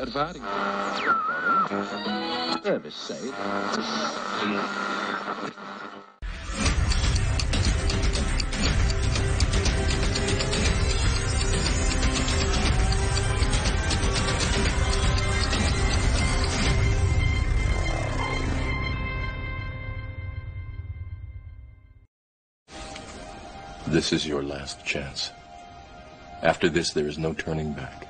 ervaring. Service say. This is your last chance. After this, there is no turning back.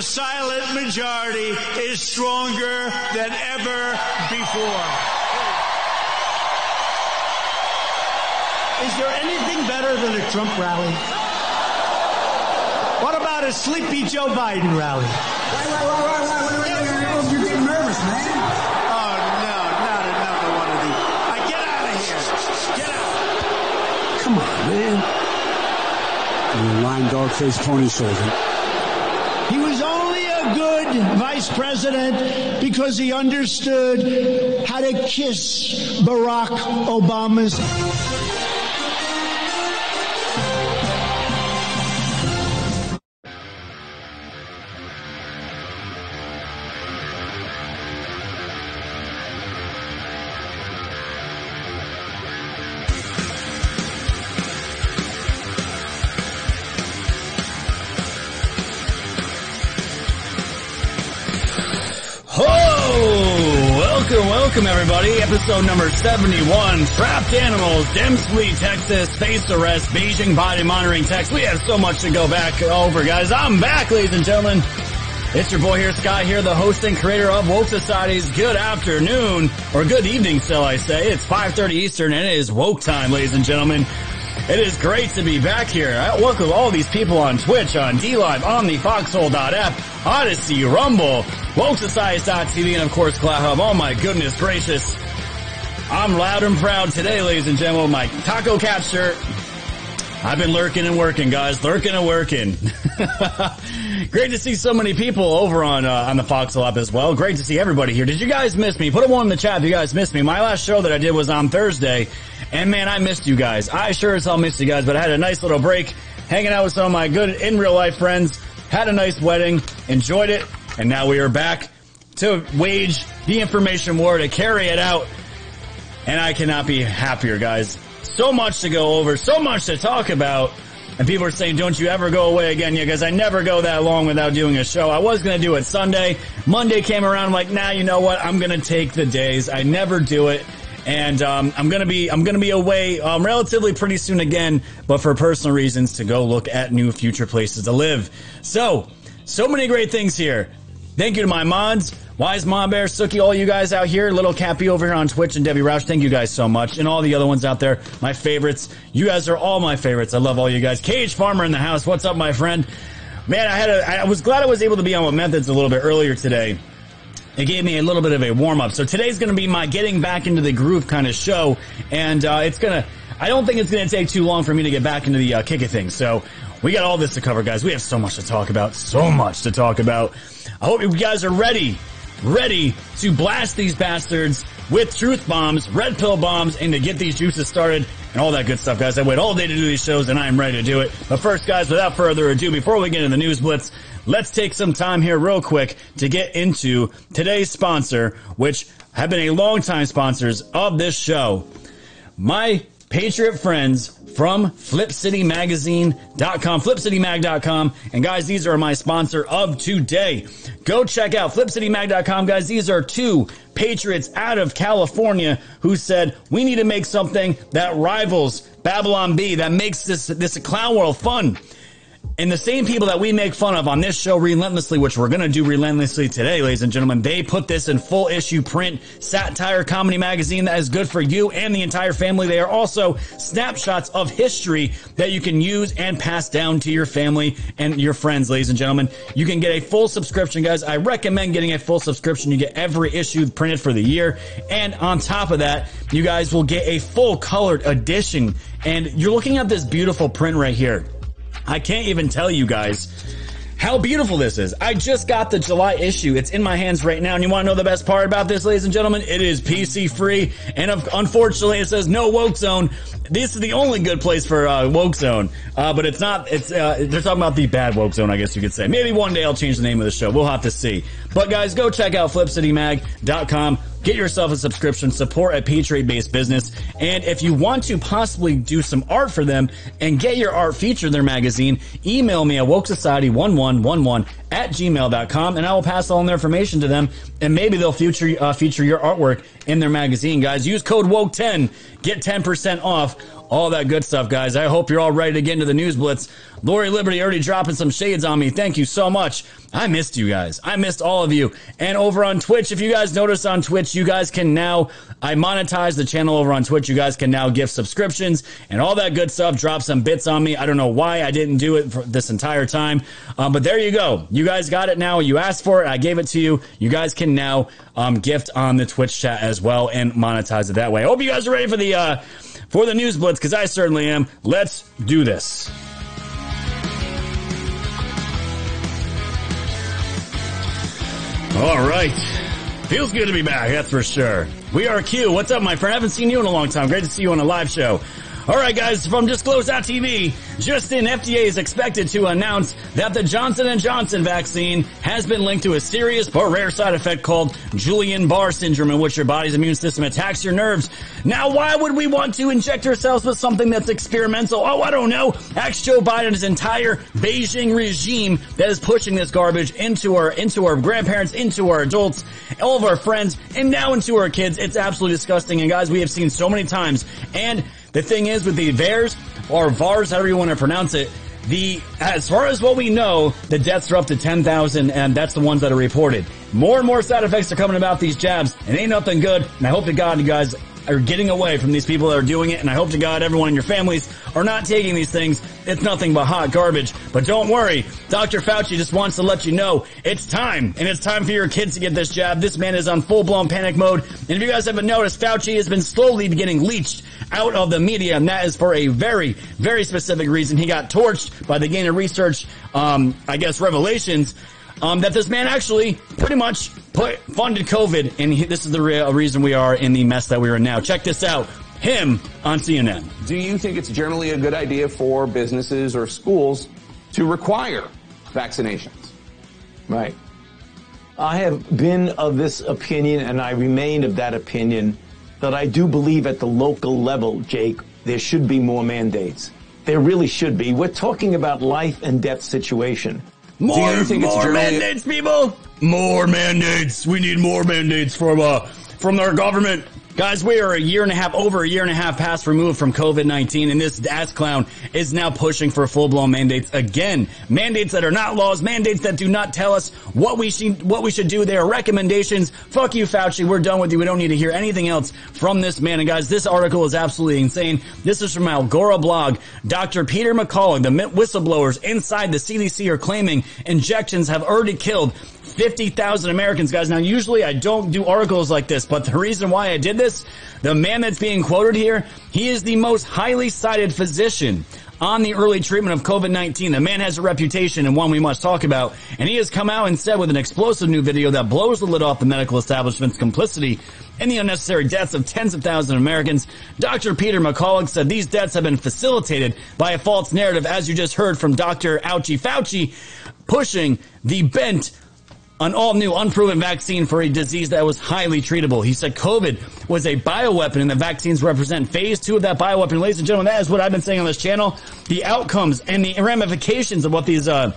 the silent majority is stronger than ever before. Is there anything better than a Trump rally? What about a sleepy Joe Biden rally? Wait, wait, wait. You're getting nervous, man. Oh, no, not another one of these. I get out of here. Get out. Come on, man. You lying dog-faced pony soldier. A good vice president because he understood how to kiss Barack Obama's everybody. Episode number 71, Trapped Animals, Dempsey, Texas, Face Arrest, Beijing Body Monitoring Text. We have so much to go back over, guys. I'm back, ladies and gentlemen. It's your boy here, Scott here, the host and creator of Woke Society's Good Afternoon, or Good Evening, shall I say. It's 5.30 Eastern and it is Woke time, ladies and gentlemen. It is great to be back here. I welcome all these people on Twitch, on DLive, Omni, Foxhole.f, Odysee, Rumble, WokeSociety.tv, and of course CloutHub. Oh my goodness gracious. I'm loud and proud today, ladies and gentlemen, my Taco cap shirt. I've been lurking and working, guys. Lurking and working. Great to see so many people over on uh, on the Foxhole app as well. Great to see everybody here. Did you guys miss me? Put a one in the chat if you guys missed me. My last show that I did was on Thursday, and man, I missed you guys. I sure as hell missed you guys, but I had a nice little break, hanging out with some of my good in real life friends. Had a nice wedding, enjoyed it, and now we are back to wage the information war to carry it out. And I cannot be happier, guys. So much to go over, so much to talk about. And people are saying, don't you ever go away again? Yeah, because I never go that long without doing a show. I was going to do it Sunday. Monday came around. I'm like, nah, you know what? I'm going to take the days. I never do it. And um, I'm gonna be I'm gonna be away um, relatively pretty soon again, but for personal reasons to go look at new future places to live. So so many great things here. Thank you to my mods, Wise Mom Bear, Suki, all you guys out here, Little Cappy over here on Twitch, and Debbie Roush. Thank you guys so much, and all the other ones out there, my favorites. You guys are all my favorites. I love all you guys. Cage Farmer in the house. What's up, my friend? Man, I had a, I was glad I was able to be on with Methods a little bit earlier today. It gave me a little bit of a warm up. So today's going to be my getting back into the groove kind of show, and uh, it's gonna. I don't think it's going to take too long for me to get back into the uh, kick of things. So we got all this to cover, guys. We have so much to talk about. So much to talk about. I hope you guys are ready, ready to blast these bastards with truth bombs, red pill bombs, and to get these juices started and all that good stuff, guys. I wait all day to do these shows, and I am ready to do it. But first, guys, without further ado, before we get into the news blitz, let's take some time here real quick to get into today's sponsor, which have been a long-time sponsors of this show. My Patriot friends from FlipCityMagazine.com, FlipCityMag.com. And guys, these are my sponsor of today. Go check out FlipCityMag.com, guys. These are two patriots out of California who said, we need to make something that rivals Babylon Bee, that makes this, this clown world fun. And the same people that we make fun of on this show relentlessly, which we're going to do relentlessly today, ladies and gentlemen, they put this in full issue print satire comedy magazine that is good for you and the entire family. They are also snapshots of history that you can use and pass down to your family and your friends, ladies and gentlemen. You can get a full subscription, guys. I recommend getting a full subscription. You get every issue printed for the year. And on top of that, you guys will get a full colored edition. And you're looking at this beautiful print right here. I can't even tell you guys how beautiful this is. I just got the July issue. It's in my hands right now. And you want to know the best part about this, ladies and gentlemen? It is PC free. And unfortunately, it says no woke zone. This is the only good place for uh, woke zone. Uh, but it's not, it's, uh, they're talking about the bad woke zone, I guess you could say. Maybe one day I'll change the name of the show. We'll have to see. But guys, go check out flipcitymag.com. Get yourself a subscription, support a Patriot based business. And if you want to possibly do some art for them and get your art featured in their magazine, email me at woke society 1111 at gmail.com and I will pass all their information to them and maybe they'll feature, uh, feature your artwork in their magazine, guys. Use code WOKE10, get 10% off all that good stuff, guys. I hope you're all ready to get into the news blitz. Lori Liberty already dropping some shades on me. Thank you so much. I missed you guys. I missed all of you. And over on Twitch, if you guys notice on Twitch, you guys can now, I monetize the channel over on Twitch. You guys can now give subscriptions and all that good stuff. Drop some bits on me. I don't know why I didn't do it for this entire time. Um, but there you go. You guys got it now. You asked for it. I gave it to you. You guys can now um, gift on the Twitch chat as well and monetize it that way. I hope you guys are ready for the, uh, for the news blitz because I certainly am. Let's do this. All right. Feels good to be back, that's for sure. We are Q. What's up, my friend? I haven't seen you in a long time. Great to see you on a live show. All right, guys, from Disclose.tv, just in, FDA is expected to announce that the Johnson & Johnson vaccine has been linked to a serious but rare side effect called Guillain-Barre syndrome in which your body's immune system attacks your nerves. Now, why would we want to inject ourselves with something that's experimental? Oh, I don't know. Ask Joe Biden's entire Beijing regime that is pushing this garbage into our, into our grandparents, into our adults, all of our friends, and now into our kids. It's absolutely disgusting. And guys, we have seen so many times. And the thing is with the VAERS or VARS, however you want to pronounce it, the as far as what we know, the deaths are up to 10,000 and that's the ones that are reported. More and more side effects are coming about these jabs and ain't nothing good. And I hope to God you guys are getting away from these people that are doing it. And I hope to God everyone in your families are not taking these things. It's nothing but hot garbage. But don't worry. Dr. Fauci just wants to let you know it's time. And it's time for your kids to get this jab. This man is on full blown panic mode. And if you guys haven't noticed, Fauci has been slowly getting leached out of the media. And that is for a very, very specific reason. He got torched by the gain of Research, um, I guess, revelations um, that this man actually pretty much put funded COVID, and he, this is the real reason we are in the mess that we're in now. Check this out. Him on CNN. Do you think it's generally a good idea for businesses or schools to require vaccinations? Right. I have been of this opinion, and I remain of that opinion, that I do believe at the local level, Jake, there should be more mandates. There really should be. We're talking about life and death situation. More, more mandates, people. More mandates. We need more mandates from uh from our government. Guys, we are a year and a half, over a year and a half past removed from COVID-19 and this ass clown is now pushing for full-blown mandates again. Mandates that are not laws, mandates that do not tell us what we should, what we should do. They are recommendations. Fuck you, Fauci. We're done with you. We don't need to hear anything else from this man. And guys, this article is absolutely insane. This is from Algora blog. Dr. Peter McCullough, the whistleblowers inside the CDC are claiming injections have already killed 50,000 Americans, guys. Now, usually I don't do articles like this, but the reason why I did this, the man that's being quoted here, he is the most highly cited physician on the early treatment of COVID-19. The man has a reputation and one we must talk about. And he has come out and said with an explosive new video that blows the lid off the medical establishment's complicity in the unnecessary deaths of tens of thousands of Americans. Dr. Peter McCullough said these deaths have been facilitated by a false narrative, as you just heard from Dr. Ouchie Fauci, pushing the bent an all new unproven vaccine for a disease that was highly treatable. He said COVID was a bioweapon and the vaccines represent phase two of that bioweapon. Ladies and gentlemen, that is what I've been saying on this channel. The outcomes and the ramifications of what these, uh,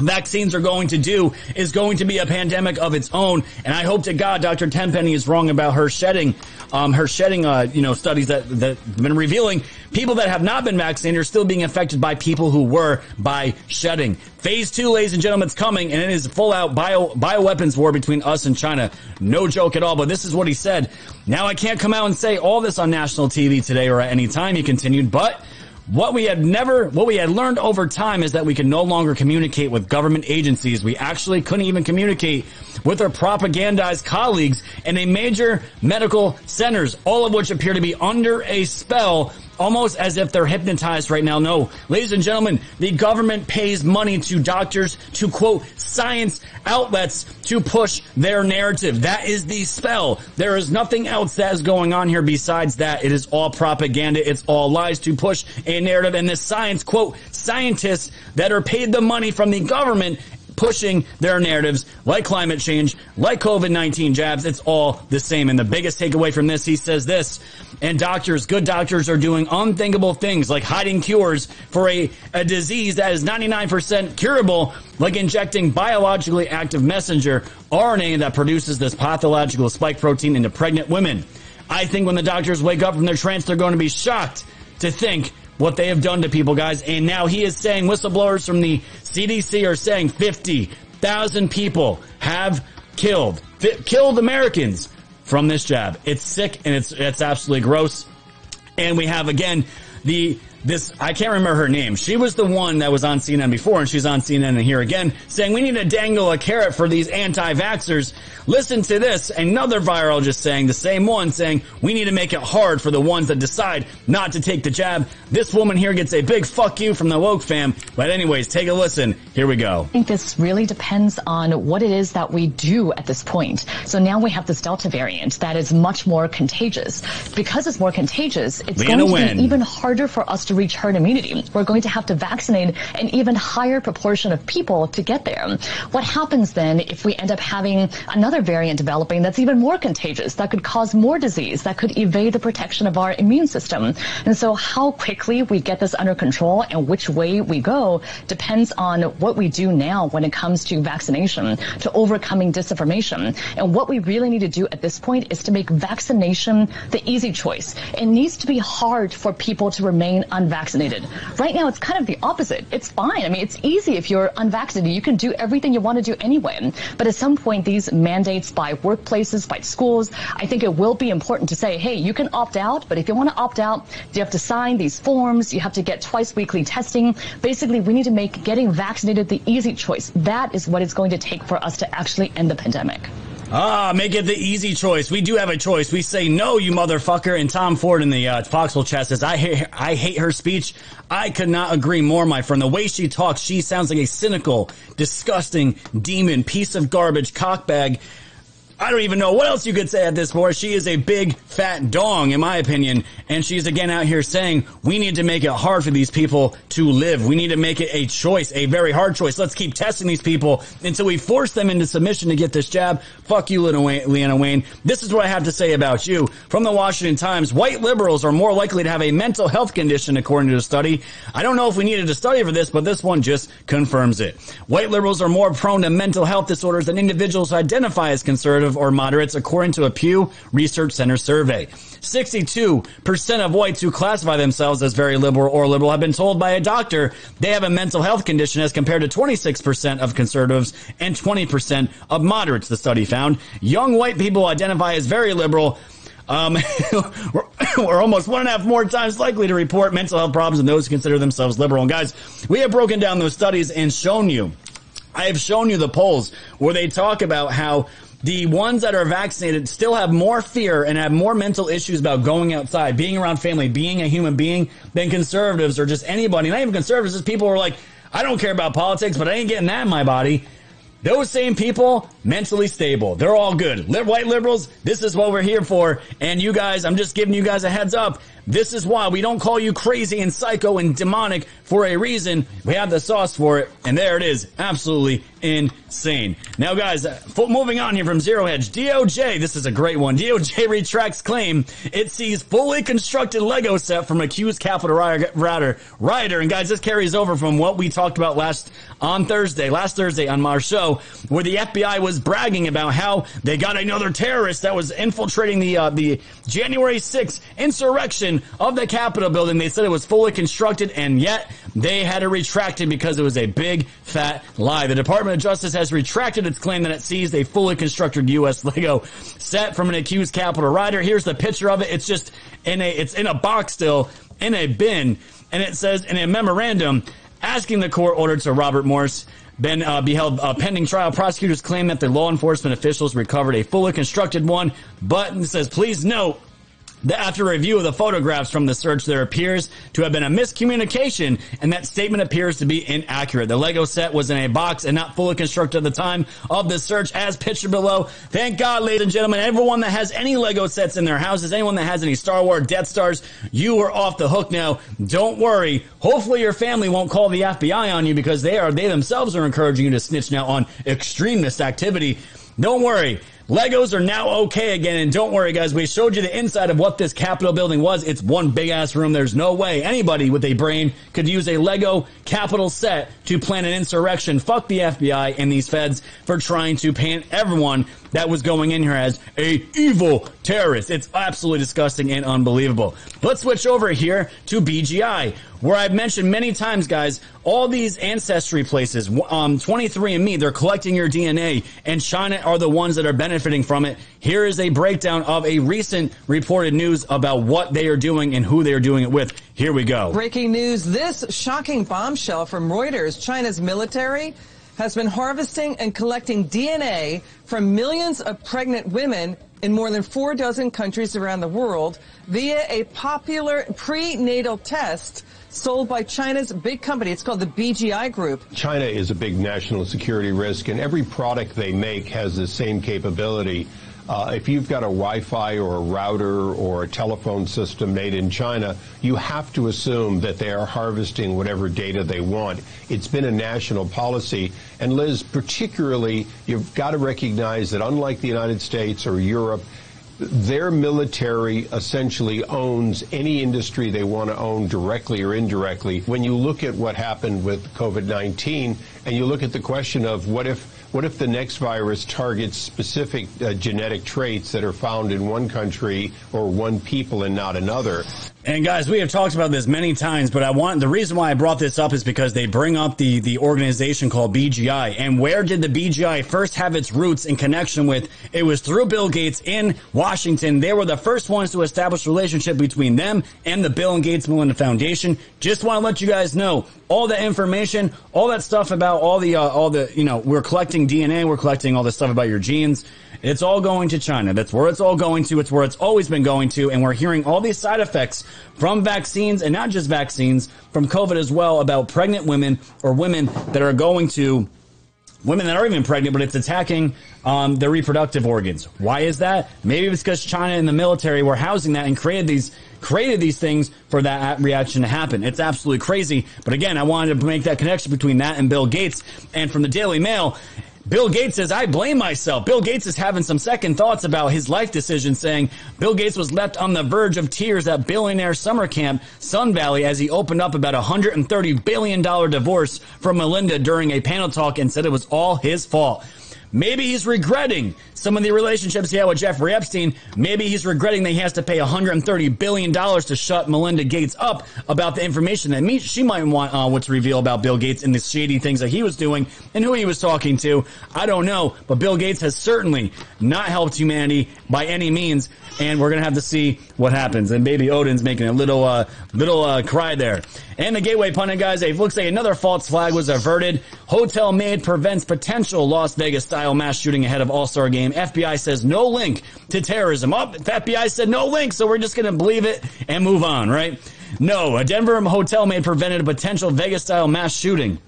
vaccines are going to do is going to be a pandemic of its own. And I hope to God Dr. Tenpenny is wrong about her shedding, um, her shedding, uh, you know, studies that, that have been revealing people that have not been vaccinated are still being affected by people who were by shedding. Phase two, ladies and gentlemen, is coming and it is a full out bio, bioweapons war between us and China. No joke at all, but this is what he said. Now I can't come out and say all this on national TV today or at any time, he continued, but what we had never, what we had learned over time is that we can no longer communicate with government agencies. We actually couldn't even communicate with our propagandized colleagues in a major medical centers, all of which appear to be under a spell almost as if they're hypnotized right now. No, ladies and gentlemen, the government pays money to doctors to quote science outlets to push their narrative. That is the spell. There is nothing else that is going on here besides that. It is all propaganda. It's all lies to push a narrative. And the science quote scientists that are paid the money from the government pushing their narratives like climate change, like COVID-19 jabs. It's all the same. And the biggest takeaway from this, he says this, and doctors, good doctors are doing unthinkable things like hiding cures for a, a disease that is 99% curable, like injecting biologically active messenger RNA that produces this pathological spike protein into pregnant women. I think when the doctors wake up from their trance, they're going to be shocked to think what they have done to people, guys. And now he is saying whistleblowers from the CDC are saying 50,000 people have killed, killed Americans from this jab. It's sick and it's, it's absolutely gross. And we have again the this I can't remember her name. She was the one that was on CNN before, and she's on CNN here again, saying we need to dangle a carrot for these anti-vaxxers. Listen to this. Another viral just saying the same one saying we need to make it hard for the ones that decide not to take the jab. This woman here gets a big fuck you from the woke fam. But anyways, take a listen. Here we go. I think this really depends on what it is that we do at this point. So now we have this Delta variant that is much more contagious. Because it's more contagious, it's Leanna going to Wen. be even harder for us to reach herd immunity. We're going to have to vaccinate an even higher proportion of people to get there. What happens then if we end up having another variant developing that's even more contagious, that could cause more disease, that could evade the protection of our immune system? And so how quickly we get this under control and which way we go depends on what we do now when it comes to vaccination, to overcoming disinformation. And what we really need to do at this point is to make vaccination the easy choice. It needs to be hard for people to remain unvaccinated. Right now, it's kind of the opposite. It's fine. I mean, it's easy if you're unvaccinated. You can do everything you want to do anyway. But at some point, these mandates by workplaces, by schools, I think it will be important to say, hey, you can opt out, but if you want to opt out, you have to sign these forms. You have to get twice weekly testing. Basically, we need to make getting vaccinated the easy choice. That is what it's going to take for us to actually end the pandemic. Ah, make it the easy choice. We do have a choice. We say no, you motherfucker. And Tom Ford in the uh, Foxhole chat says, I hate, I hate her speech. I could not agree more, my friend. The way she talks, she sounds like a cynical, disgusting demon, piece of garbage, cockbag. I don't even know what else you could say at this point. She is a big fat dong, in my opinion. And she's again out here saying, we need to make it hard for these people to live. We need to make it a choice, a very hard choice. Let's keep testing these people until we force them into submission to get this jab. Fuck you, Leana Wayne. This is what I have to say about you. From the Washington Times, white liberals are more likely to have a mental health condition according to the study. I don't know if we needed a study for this, but this one just confirms it. White liberals are more prone to mental health disorders than individuals who identify as conservative or moderates, according to a Pew Research Center survey. 62% of whites who classify themselves as very liberal or liberal have been told by a doctor they have a mental health condition as compared to 26% of conservatives and 20% of moderates, the study found. Young white people identify as very liberal um, we're, we're, almost one and a half more times likely to report mental health problems than those who consider themselves liberal. And guys, we have broken down those studies and shown you, I have shown you the polls where they talk about how the ones that are vaccinated still have more fear and have more mental issues about going outside, being around family, being a human being than conservatives or just anybody. Not even conservatives, just people who are like, I don't care about politics, but I ain't getting that in my body. Those same people mentally stable. They're all good. White liberals, this is what we're here for. And you guys, I'm just giving you guys a heads up. This is why we don't call you crazy and psycho and demonic for a reason. We have the sauce for it. And there it is. Absolutely insane. Now guys, moving on here from Zero Hedge. DOJ, this is a great one. DOJ retracts claim it sees fully constructed Lego set from accused Capitol rioter. Rioter. And guys, this carries over from what we talked about last on Thursday, last Thursday on our show, where the FBI was bragging about how they got another terrorist that was infiltrating the uh, the January 6th insurrection of the Capitol building. They said it was fully constructed, and yet they had to retract it because it was a big fat lie. The Department of Justice has retracted its claim that it seized a fully constructed U.S. Lego set from an accused Capitol rioter. Here's the picture of it. It's just in a it's in a box still in a bin, and it says in a memorandum asking the court order to Robert Morss been uh, beheld uh, pending trial. Prosecutors claim that the law enforcement officials recovered a fully constructed one, but says, please note after review of the photographs from the search, there appears to have been a miscommunication, and that statement appears to be inaccurate. The Lego set was in a box and not fully constructed at the time of the search, as pictured below. Thank God, ladies and gentlemen, everyone that has any Lego sets in their houses, anyone that has any Star Wars Death Stars, you are off the hook now. Don't worry. Hopefully, your family won't call the FBI on you because they are they themselves are encouraging you to snitch now on extremist activity. Don't worry. Legos are now okay again. And don't worry, guys. We showed you the inside of what this Capitol building was. It's one big ass room. There's no way anybody with a brain could use a Lego Capitol set to plan an insurrection. Fuck the FBI and these feds for trying to paint everyone that was going in here as a evil terrorist. It's absolutely disgusting and unbelievable. Let's switch over here to BGI, where I've mentioned many times, guys, all these ancestry places, um, 23andMe, they're collecting your DNA, and China are the ones that are benefiting from it. Here is a breakdown of a recent reported news about what they are doing and who they are doing it with. Here we go. Breaking news. This shocking bombshell from Reuters. China's military has been harvesting and collecting DNA from millions of pregnant women in more than four dozen countries around the world via a popular prenatal test sold by China's big company. It's called the BGI Group. China is a big national security risk, and every product they make has the same capability. Uh, if you've got a Wi-Fi or a router or a telephone system made in China, you have to assume that they are harvesting whatever data they want. It's been a national policy. And Liz, particularly, you've got to recognize that unlike the United States or Europe, their military essentially owns any industry they want to own directly or indirectly. When you look at what happened with COVID-19 and you look at the question of what if what if the next virus targets specific uh, genetic traits that are found in one country or one people and not another? And guys, we have talked about this many times, but I want the reason why I brought this up is because they bring up the the organization called BGI. And where did the BGI first have its roots in connection with? It was through Bill Gates in Washington. They were the first ones to establish a relationship between them and the Bill and Gates Melinda Foundation. Just want to let you guys know all the information, all that stuff about all the uh, all the you know we're collecting DNA, we're collecting all this stuff about your genes. It's all going to China. That's where it's all going to. It's where it's always been going to. And we're hearing all these side effects from vaccines and not just vaccines, from COVID as well about pregnant women or women that are going to women that aren't even pregnant, but it's attacking um, their reproductive organs. Why is that? Maybe it's because China and the military were housing that and created these created these things for that reaction to happen. It's absolutely crazy. But again, I wanted to make that connection between that and Bill Gates. And from the Daily Mail, Bill Gates says, I blame myself. Bill Gates is having some second thoughts about his life decision, saying Bill Gates was left on the verge of tears at billionaire summer camp Sun Valley as he opened up about a $130 billion divorce from Melinda during a panel talk and said it was all his fault. Maybe he's regretting some of the relationships he had with Jeffrey Epstein. Maybe he's regretting that he has to pay $130 billion to shut Melinda Gates up about the information that me, she might want uh, what to reveal about Bill Gates and the shady things that he was doing and who he was talking to. I don't know, but Bill Gates has certainly not helped humanity by any means, and we're gonna have to see what happens. And Baby Odin's making a little, uh, little uh, cry there. And the Gateway pundit guys, it looks like another false flag was averted. Hotel maid prevents potential Las Vegas style mass shooting ahead of All Star game FBI says no link to terrorism. Up, oh, FBI said no link, so we're just going to believe it and move on, right? No, a Denver hotel maid prevented a potential Vegas style mass shooting.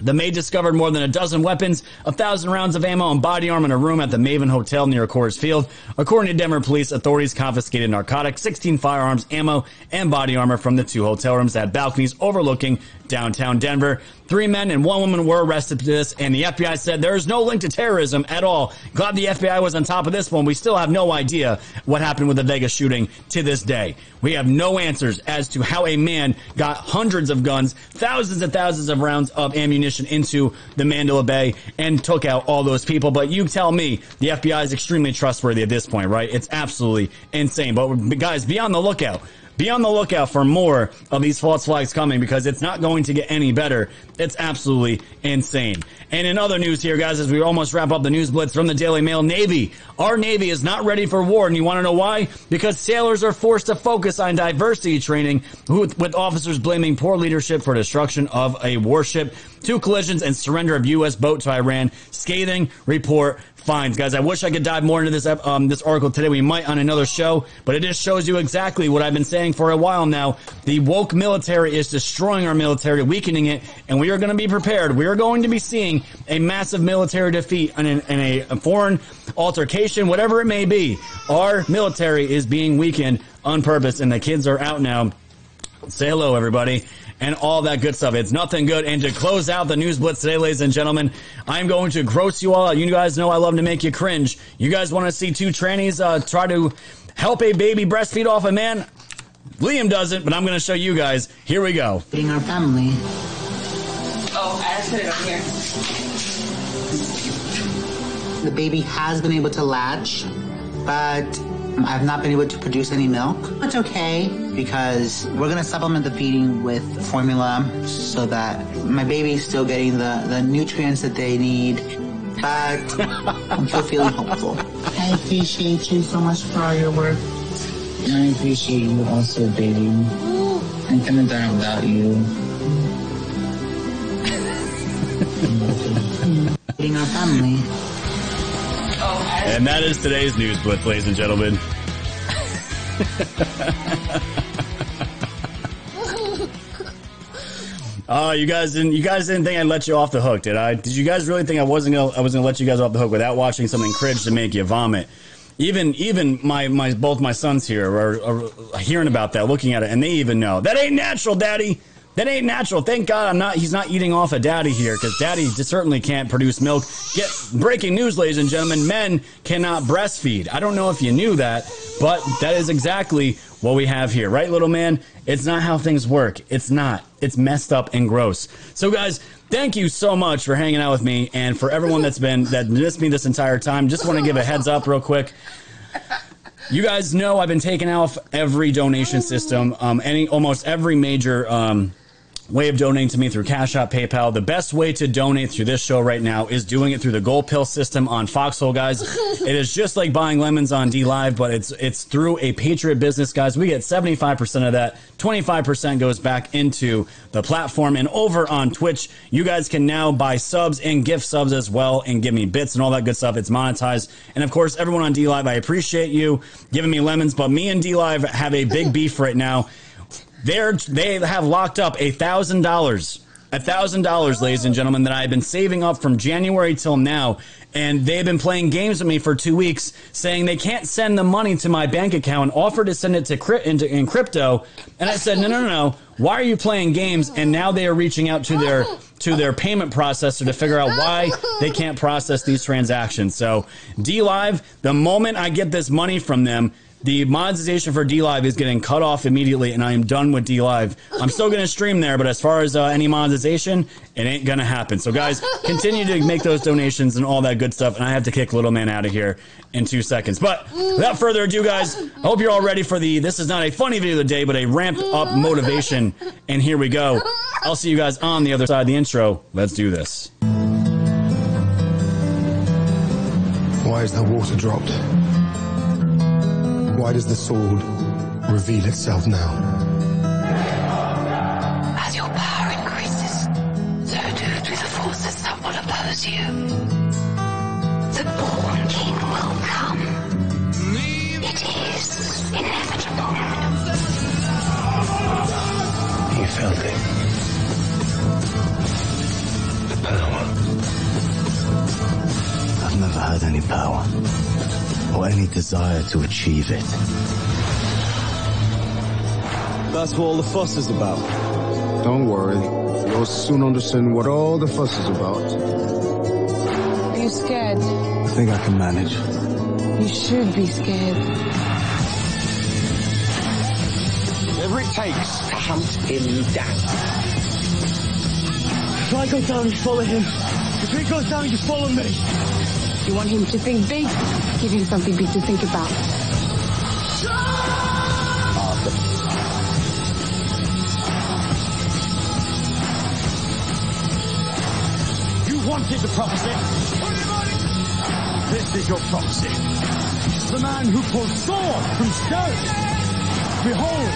The maid discovered more than a dozen weapons, a thousand rounds of ammo, and body armor in a room at the Maven Hotel near Coors Field. According to Denver police, authorities confiscated narcotics, 16 firearms, ammo, and body armor from the two hotel rooms that had balconies overlooking downtown Denver. Three men and one woman were arrested for this, and the FBI said there is no link to terrorism at all. Glad the FBI was on top of this one. We still have no idea what happened with the Vegas shooting to this day. We have no answers as to how a man got hundreds of guns, thousands and thousands of rounds of ammunition into the Mandalay Bay and took out all those people. But you tell me the FBI is extremely trustworthy at this point, right? It's absolutely insane. But guys, be on the lookout be on the lookout for more of these false flags coming because it's not going to get any better. It's absolutely insane. And in other news here, guys, as we almost wrap up the news blitz from the Daily Mail, Navy. Our Navy is not ready for war. And you want to know why? Because sailors are forced to focus on diversity training with, with officers blaming poor leadership for destruction of a warship, two collisions and surrender of U.S. boat to Iran. Scathing report finds. guys. I wish I could dive more into this um, this article today. We might on another show, but it just shows you exactly what I've been saying for a while now. The woke military is destroying our military, weakening it, and we are going to be prepared. We are going to be seeing a massive military defeat in, in a, a foreign altercation, whatever it may be. Our military is being weakened on purpose, and the kids are out now. Say hello, everybody and all that good stuff. It's nothing good. And to close out the news blitz today, ladies and gentlemen, I'm going to gross you all out. You guys know I love to make you cringe. You guys want to see two trannies uh, try to help a baby breastfeed off a man? Liam doesn't, but I'm going to show you guys. Here we go. Being our family. Oh, I put it up here. The baby has been able to latch, but I've not been able to produce any milk. It's okay because we're gonna supplement the feeding with formula so that my baby's still getting the, the nutrients that they need. But I'm still feeling hopeful. I appreciate you so much for all your work. And I appreciate you also, baby. I couldn't have done it without you. Feeding our family. And that is today's news blitz, ladies and gentlemen. Oh, you guys didn't. You guys didn't think I'd let you off the hook, did I? Did you guys really think I wasn't gonna? I was gonna let you guys off the hook without watching something cringe to make you vomit? Even even my my both my sons here are, are hearing about that, looking at it, and they even know that ain't natural, Daddy. That ain't natural. Thank God I'm not. He's not eating off of Daddy here because Daddy certainly can't produce milk. Get breaking news, ladies and gentlemen. Men cannot breastfeed. I don't know if you knew that, but that is exactly what we have here, right, little man? It's not how things work. It's not. It's messed up and gross. So, guys, thank you so much for hanging out with me and for everyone that's been that missed me this entire time. Just want to give a heads up real quick. You guys know I've been taking off every donation system, um, any almost every major um, way of donating to me through Cash App, PayPal. The best way to donate through this show right now is doing it through the Gold Pill system on Foxhole, guys. it is just like buying lemons on D Live, but it's it's through a Patriot business, guys. We get 75% of that. 25% goes back into the platform. And over on Twitch, you guys can now buy subs and gift subs as well and give me bits and all that good stuff. It's monetized. And of course, everyone on D Live, I appreciate you giving me lemons, but me and D Live have a big beef right now. They're they have locked up a thousand dollars. A thousand dollars, ladies and gentlemen, that I've been saving up from January till now, and they've been playing games with me for two weeks, saying they can't send the money to my bank account. And offered to send it to into in crypto, and I said, no, no, no, no. Why are you playing games? And now they are reaching out to their to their payment processor to figure out why they can't process these transactions. So, D Live, the moment I get this money from them, the monetization for D Live is getting cut off immediately, and I am done with D Live. I'm still going to stream there, but as far as uh, any monetization, it ain't going to happen. So, guys, continue to make those donations and all that good stuff. And I have to kick Little Man out of here in two seconds. But without further ado, guys, I hope you're all ready for the. This is not a funny video of the day, but a ramp up motivation. And here we go. I'll see you guys on the other side of the intro. Let's do this. Why is the water dropped? Why does the sword reveal itself now? As your power increases, so do do the forces that will oppose you. The born king will come. It is inevitable. You felt it. The power. I've never had any power or any desire to achieve it. That's what all the fuss is about. Don't worry. You'll soon understand what all the fuss is about. Are you scared? I think I can manage. You should be scared. Whatever it takes to hunt him down. If I go down, you follow him. If he goes down, you follow me. You want him to think big? Give him something big to think about. You wanted the prophecy. This is your prophecy. The man who pulls sword from stone. Behold,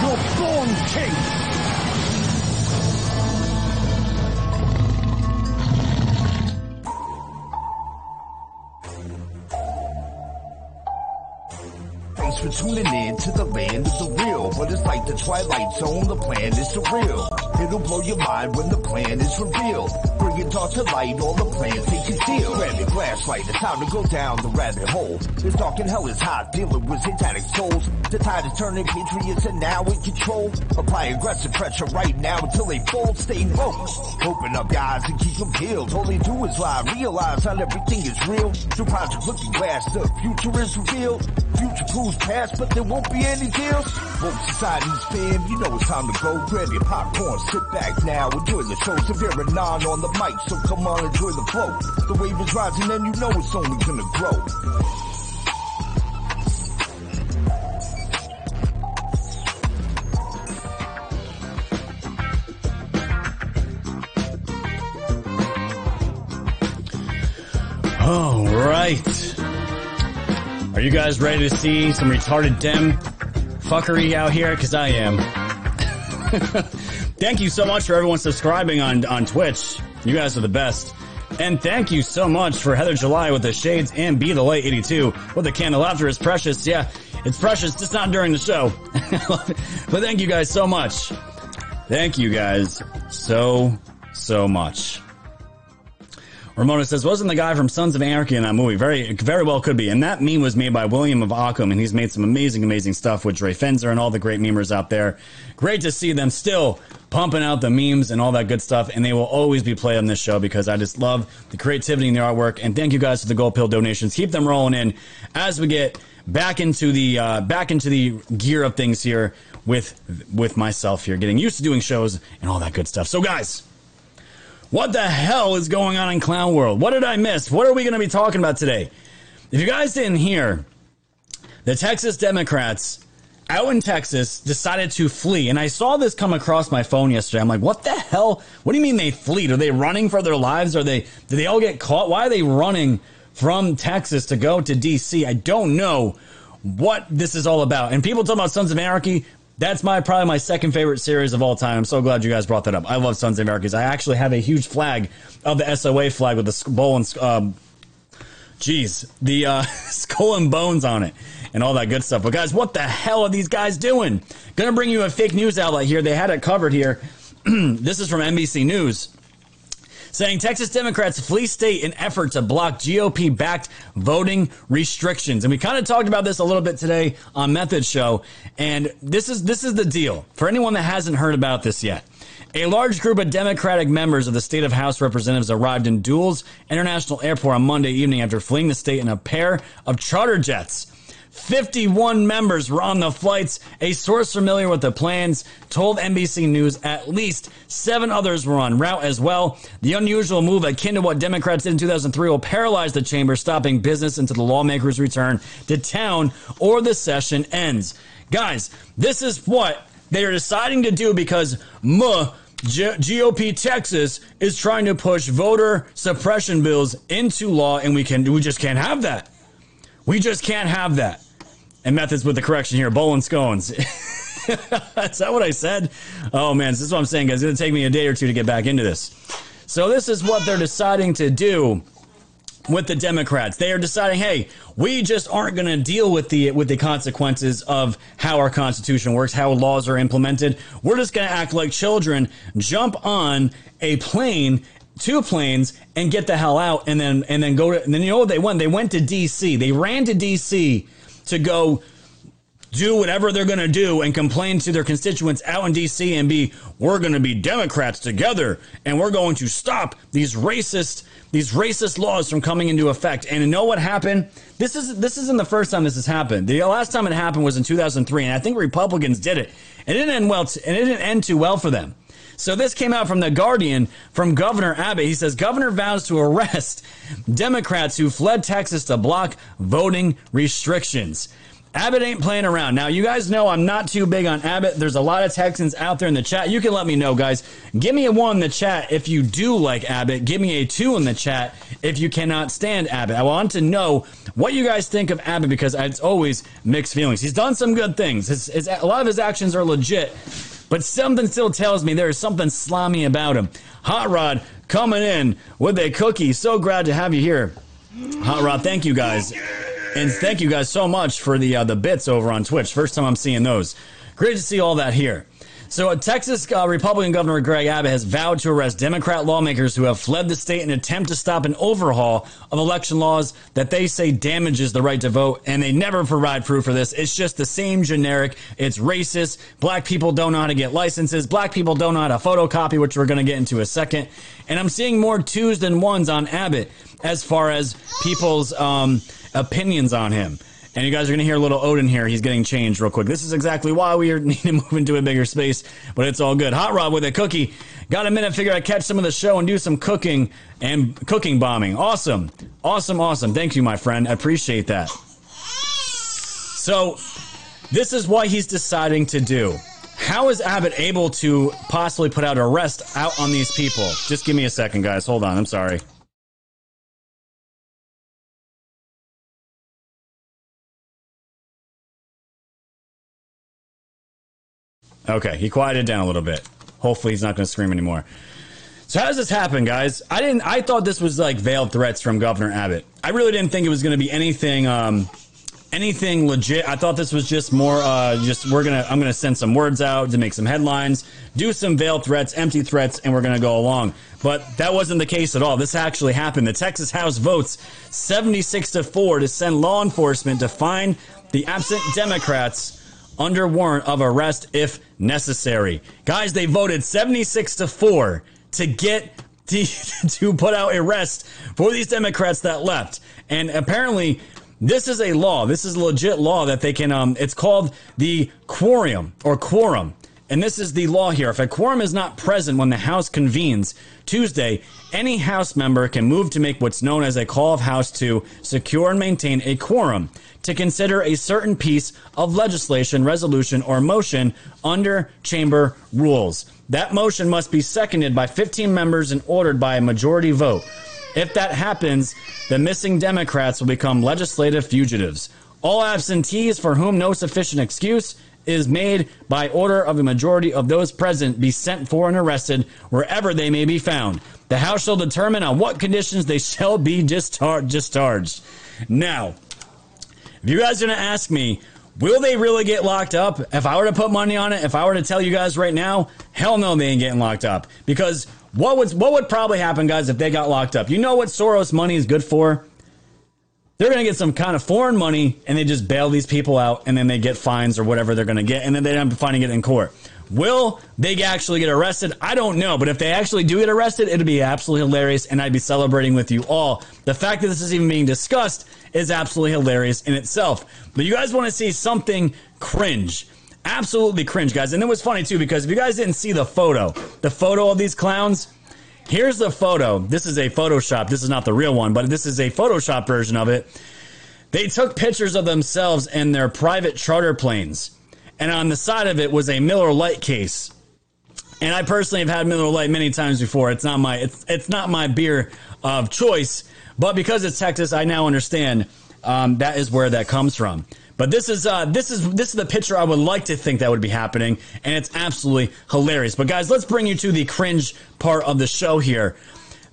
your born king. For tuning in to the land of the real. But it's like the Twilight Zone, the plan is surreal. It'll blow your mind when the plan is revealed. Bring it all to light, all the plans they conceal. Grab your flashlight, it's time to go down the rabbit hole. It's dark and hell is hot, dealing with satanic souls. The tide is turning, patriots are now in control. Apply aggressive pressure right now until they fold. Stay focused. Open up eyes and keep them peeled. All they do is lie, realize how everything is real. Through Project Looking Glass, the future is revealed. Future proves past, but there won't be any deals. Woke society's fam, you know it's time to go. Grab your popcorn, sit back now, enjoy the show. Severe non on the mic, so come on, enjoy the flow. The wave is rising and you know it's only gonna grow. All right. Are you guys ready to see some retarded dem fuckery out here? Because I am. thank you so much for everyone subscribing on, on Twitch. You guys are the best. And thank you so much for Heather July with the shades and Be the Light 82 with the candle. Laughter is precious. Yeah, it's precious, just not during the show. but thank you guys so much. Thank you guys so, so much. Ramona says, wasn't the guy from Sons of Anarchy in that movie? Very, very well could be. And that meme was made by William of Ockham, and he's made some amazing, amazing stuff with Dre Fenzer and all the great memers out there. Great to see them still pumping out the memes and all that good stuff, and they will always be played on this show because I just love the creativity and the artwork. And thank you guys for the gold pill donations. Keep them rolling in as we get back into the uh, back into the gear of things here with with myself here, getting used to doing shows and all that good stuff. So, guys. What the hell is going on in Clown World? What did I miss? What are we going to be talking about today? If you guys didn't hear, the Texas Democrats out in Texas decided to flee. And I saw this come across my phone yesterday. I'm like, what the hell? What do you mean they flee? Are they running for their lives? Are they, did they all get caught? Why are they running from Texas to go to DC? I don't know what this is all about. And people talk about Sons of Anarchy. That's my probably my second favorite series of all time. I'm so glad you guys brought that up. I love Sons of Anarchy. I actually have a huge flag of the SOA flag with the bowl and um, geez, the uh, skull and bones on it and all that good stuff. But guys, what the hell are these guys doing? Gonna bring you a fake news outlet here. They had it covered here. this is from NBC News saying Texas Democrats flee state in effort to block GOP backed voting restrictions. And we kind of talked about this a little bit today on Method Show. And this is this is the deal. For anyone that hasn't heard about this yet. A large group of Democratic members of the state of House representatives arrived in Dulles International Airport on Monday evening after fleeing the state in a pair of charter jets. 51 members were on the flights. A source familiar with the plans told NBC News at least seven others were en route as well. The unusual move, akin to what Democrats did in 2003, will paralyze the chamber, stopping business until the lawmakers return to town or the session ends. Guys, this is what they are deciding to do because muh, G- GOP Texas is trying to push voter suppression bills into law, and we can we just can't have that. We just can't have that. And methods with the correction here, bowl and scones. is that what I said? Oh man, this is what I'm saying, guys. It's gonna take me a day or two to get back into this. So this is what they're deciding to do with the Democrats. They are deciding, hey, we just aren't going to deal with the with the consequences of how our Constitution works, how laws are implemented. We're just going to act like children, jump on a plane, two planes, and get the hell out, and then and then go to. And then you know what they went? They went to D.C. They ran to D.C. to go do whatever they're going to do and complain to their constituents out in DC and be, we're going to be Democrats together and we're going to stop these racist these racist laws from coming into effect. And you know what happened? This is this isn't the first time this has happened. The last time it happened was in 2003, and I think Republicans did it. And it didn't end well. and it didn't end too well for them. So this came out from the Guardian from Governor Abbott. He says governor vows to arrest Democrats who fled Texas to block voting restrictions. Abbott ain't playing around. Now, you guys know I'm not too big on Abbott. There's a lot of Texans out there in the chat. You can let me know, guys. Give me a one in the chat if you do like Abbott. Give me a two in the chat if you cannot stand Abbott. I want to know what you guys think of Abbott because it's always mixed feelings. He's done some good things. His, his, a lot of his actions are legit, but something still tells me there is something slimy about him. Hot Rod coming in with a cookie. So glad to have you here. Hot Rod, thank you guys. And thank you guys so much for the uh, the bits over on Twitch. First time I'm seeing those. Great to see all that here. So, uh, Texas uh, Republican Governor Greg Abbott has vowed to arrest Democrat lawmakers who have fled the state in an attempt to stop an overhaul of election laws that they say damages the right to vote. And they never provide proof for this. It's just the same generic. It's racist. Black people don't know how to get licenses. Black people don't know how to photocopy, which we're going to get into a second. And I'm seeing more twos than ones on Abbott as far as people's. Um, opinions on him. And you guys are going to hear a little Odin here. He's getting changed real quick. This is exactly why we need to move into a bigger space, but it's all good. Hot Rod with a cookie. Got a minute, figure I'd catch some of the show and do some cooking and cooking bombing. Awesome. Awesome, awesome. Thank you, my friend. I appreciate that. So, this is what he's deciding to do. How is Abbott able to possibly put out arrest out on these people? Just give me a second, guys. Hold on. I'm sorry. Okay, he quieted down a little bit. Hopefully, he's not going to scream anymore. So how does this happen, guys? I didn't. I thought this was like veiled threats from Governor Abbott. I really didn't think it was going to be anything, um, anything legit. I thought this was just more, uh, just we're gonna. I'm gonna send some words out to make some headlines, do some veiled threats, empty threats, and we're gonna go along. But that wasn't the case at all. This actually happened. The Texas House votes 76 to four to send law enforcement to find the absent Democrats under warrant of arrest if necessary. Guys, they voted 76 to 4 to get to, to put out arrest for these Democrats that left. And apparently this is a law. This is a legit law that they can um it's called the quorum or quorum. And this is the law here. If a quorum is not present when the House convenes Tuesday, any House member can move to make what's known as a call of House to secure and maintain a quorum to consider a certain piece of legislation, resolution, or motion under chamber rules. That motion must be seconded by 15 members and ordered by a majority vote. If that happens, the missing Democrats will become legislative fugitives. All absentees for whom no sufficient excuse is made by order of a majority of those present be sent for and arrested wherever they may be found. The House shall determine on what conditions they shall be discharged. Now, if you guys are going to ask me, will they really get locked up? If I were to put money on it, if I were to tell you guys right now, hell no, they ain't getting locked up. Because what would what would probably happen, guys, if they got locked up? You know what Soros money is good for? They're going to get some kind of foreign money and they just bail these people out and then they get fines or whatever they're going to get and then they end up finding it in court. Will they actually get arrested? I don't know, but if they actually do get arrested, it'd be absolutely hilarious and I'd be celebrating with you all. The fact that this is even being discussed is absolutely hilarious in itself. But you guys want to see something cringe. Absolutely cringe, guys. And it was funny too because if you guys didn't see the photo, the photo of these clowns, here's the photo. This is a Photoshop. This is not the real one, but this is a Photoshop version of it. They took pictures of themselves in their private charter planes. And on the side of it was a Miller Lite case. And I personally have had Miller Lite many times before. It's not my it's it's not my beer of choice, but because it's Texas, I now understand um, that is where that comes from. But this is uh, this is this is the picture I would like to think that would be happening, and it's absolutely hilarious. But guys, let's bring you to the cringe part of the show here.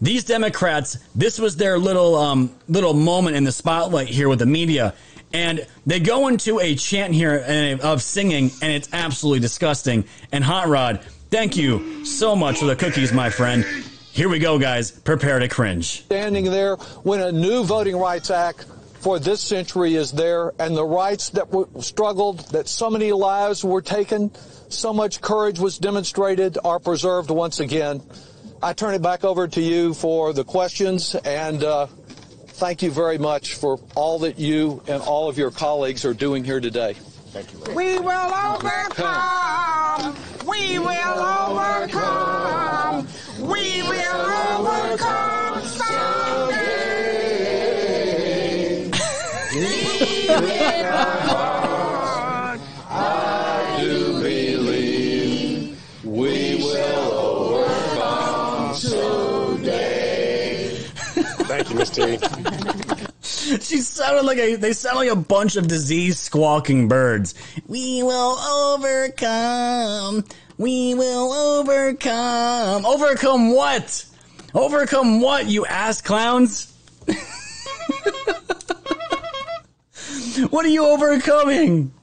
These Democrats, this was their little um, little moment in the spotlight here with the media, and they go into a chant here uh, of singing, and it's absolutely disgusting. And Hot Rod, thank you so much for the cookies, my friend. Here we go, guys. Prepare to cringe. Standing there when a new Voting Rights Act for this century is there, and the rights that were struggled, that so many lives were taken, so much courage was demonstrated, are preserved once again. I turn it back over to you for the questions, and uh, thank you very much for all that you and all of your colleagues are doing here today. Thank you. We will overcome. We will overcome. We will overcome someday. I do believe we will overcome today. Thank you, Miss T. sounded like a they sound like a bunch of diseased squawking birds. We will overcome. We will overcome. Overcome what? Overcome what, you ass clowns? what are you overcoming?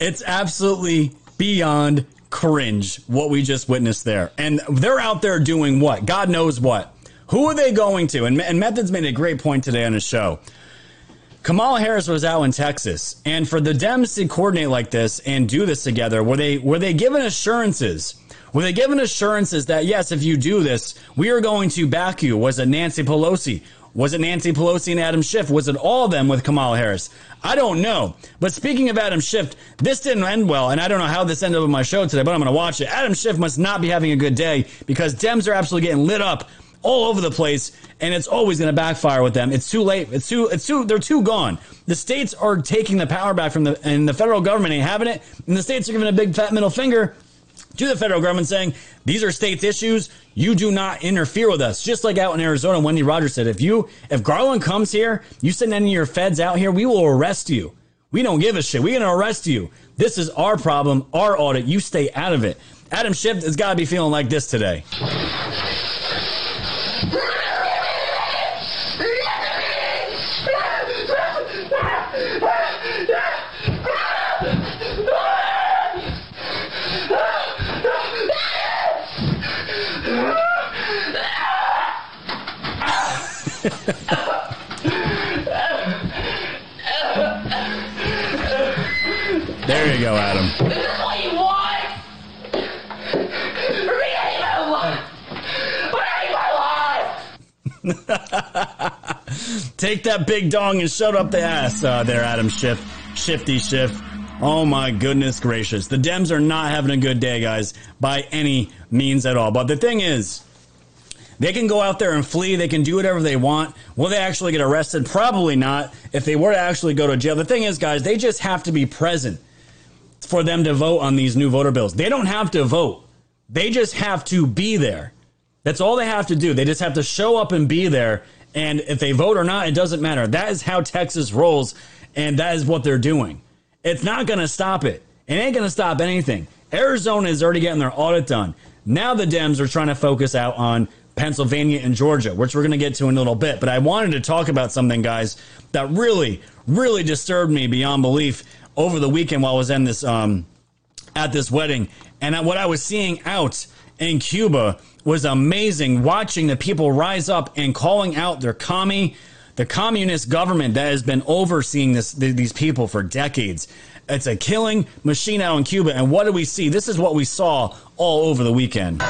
It's absolutely beyond cringe what we just witnessed there. And they're out there doing what? God knows what. Who are they going to? And, and Methods made a great point today on his show. Kamala Harris was out in Texas, and for the Dems to coordinate like this and do this together, were they were they given assurances? Were they given assurances that yes, if you do this, we are going to back you? Was it Nancy Pelosi? Was it Nancy Pelosi and Adam Schiff? Was it all of them with Kamala Harris? I don't know. But speaking of Adam Schiff, this didn't end well, and I don't know how this ended up in my show today, but I'm going to watch it. Adam Schiff must not be having a good day because Dems are absolutely getting lit up all over the place, and it's always going to backfire with them. It's too late. It's too. It's too. They're too gone. The states are taking the power back from the, and the federal government ain't having it, and the states are giving a big fat middle finger to the federal government saying these are states issues. You do not interfere with us. Just like out in Arizona, Wendy Rogers said, if you if Garland comes here, you send any of your feds out here, we will arrest you. We don't give a shit. We're gonna arrest you. This is our problem, our audit. You stay out of it. Adam Schiff has got to be feeling like this today. There you go, Adam. This is what you want? My life. My life. Take that big dong and shut up the ass uh, there, Adam Schiff. Shifty Schiff. Oh my goodness gracious. The Dems are not having a good day, guys, by any means at all. But the thing is, they can go out there and flee. They can do whatever they want. Will they actually get arrested? Probably not. If they were to actually go to jail, the thing is, guys, they just have to be present for them to vote on these new voter bills. They don't have to vote. They just have to be there. That's all they have to do. They just have to show up and be there. And if they vote or not, it doesn't matter. That is how Texas rolls, and that is what they're doing. It's not going to stop it. It ain't going to stop anything. Arizona is already getting their audit done. Now the Dems are trying to focus out on Pennsylvania and Georgia, which we're going to get to in a little bit. But I wanted to talk about something, guys, that really, really disturbed me beyond belief over the weekend while I was in this um, at this wedding, and what I was seeing out in Cuba was amazing. Watching the people rise up and calling out their commie, the communist government that has been overseeing this these people for decades. It's a killing machine out in Cuba, and what do we see? This is what we saw all over the weekend.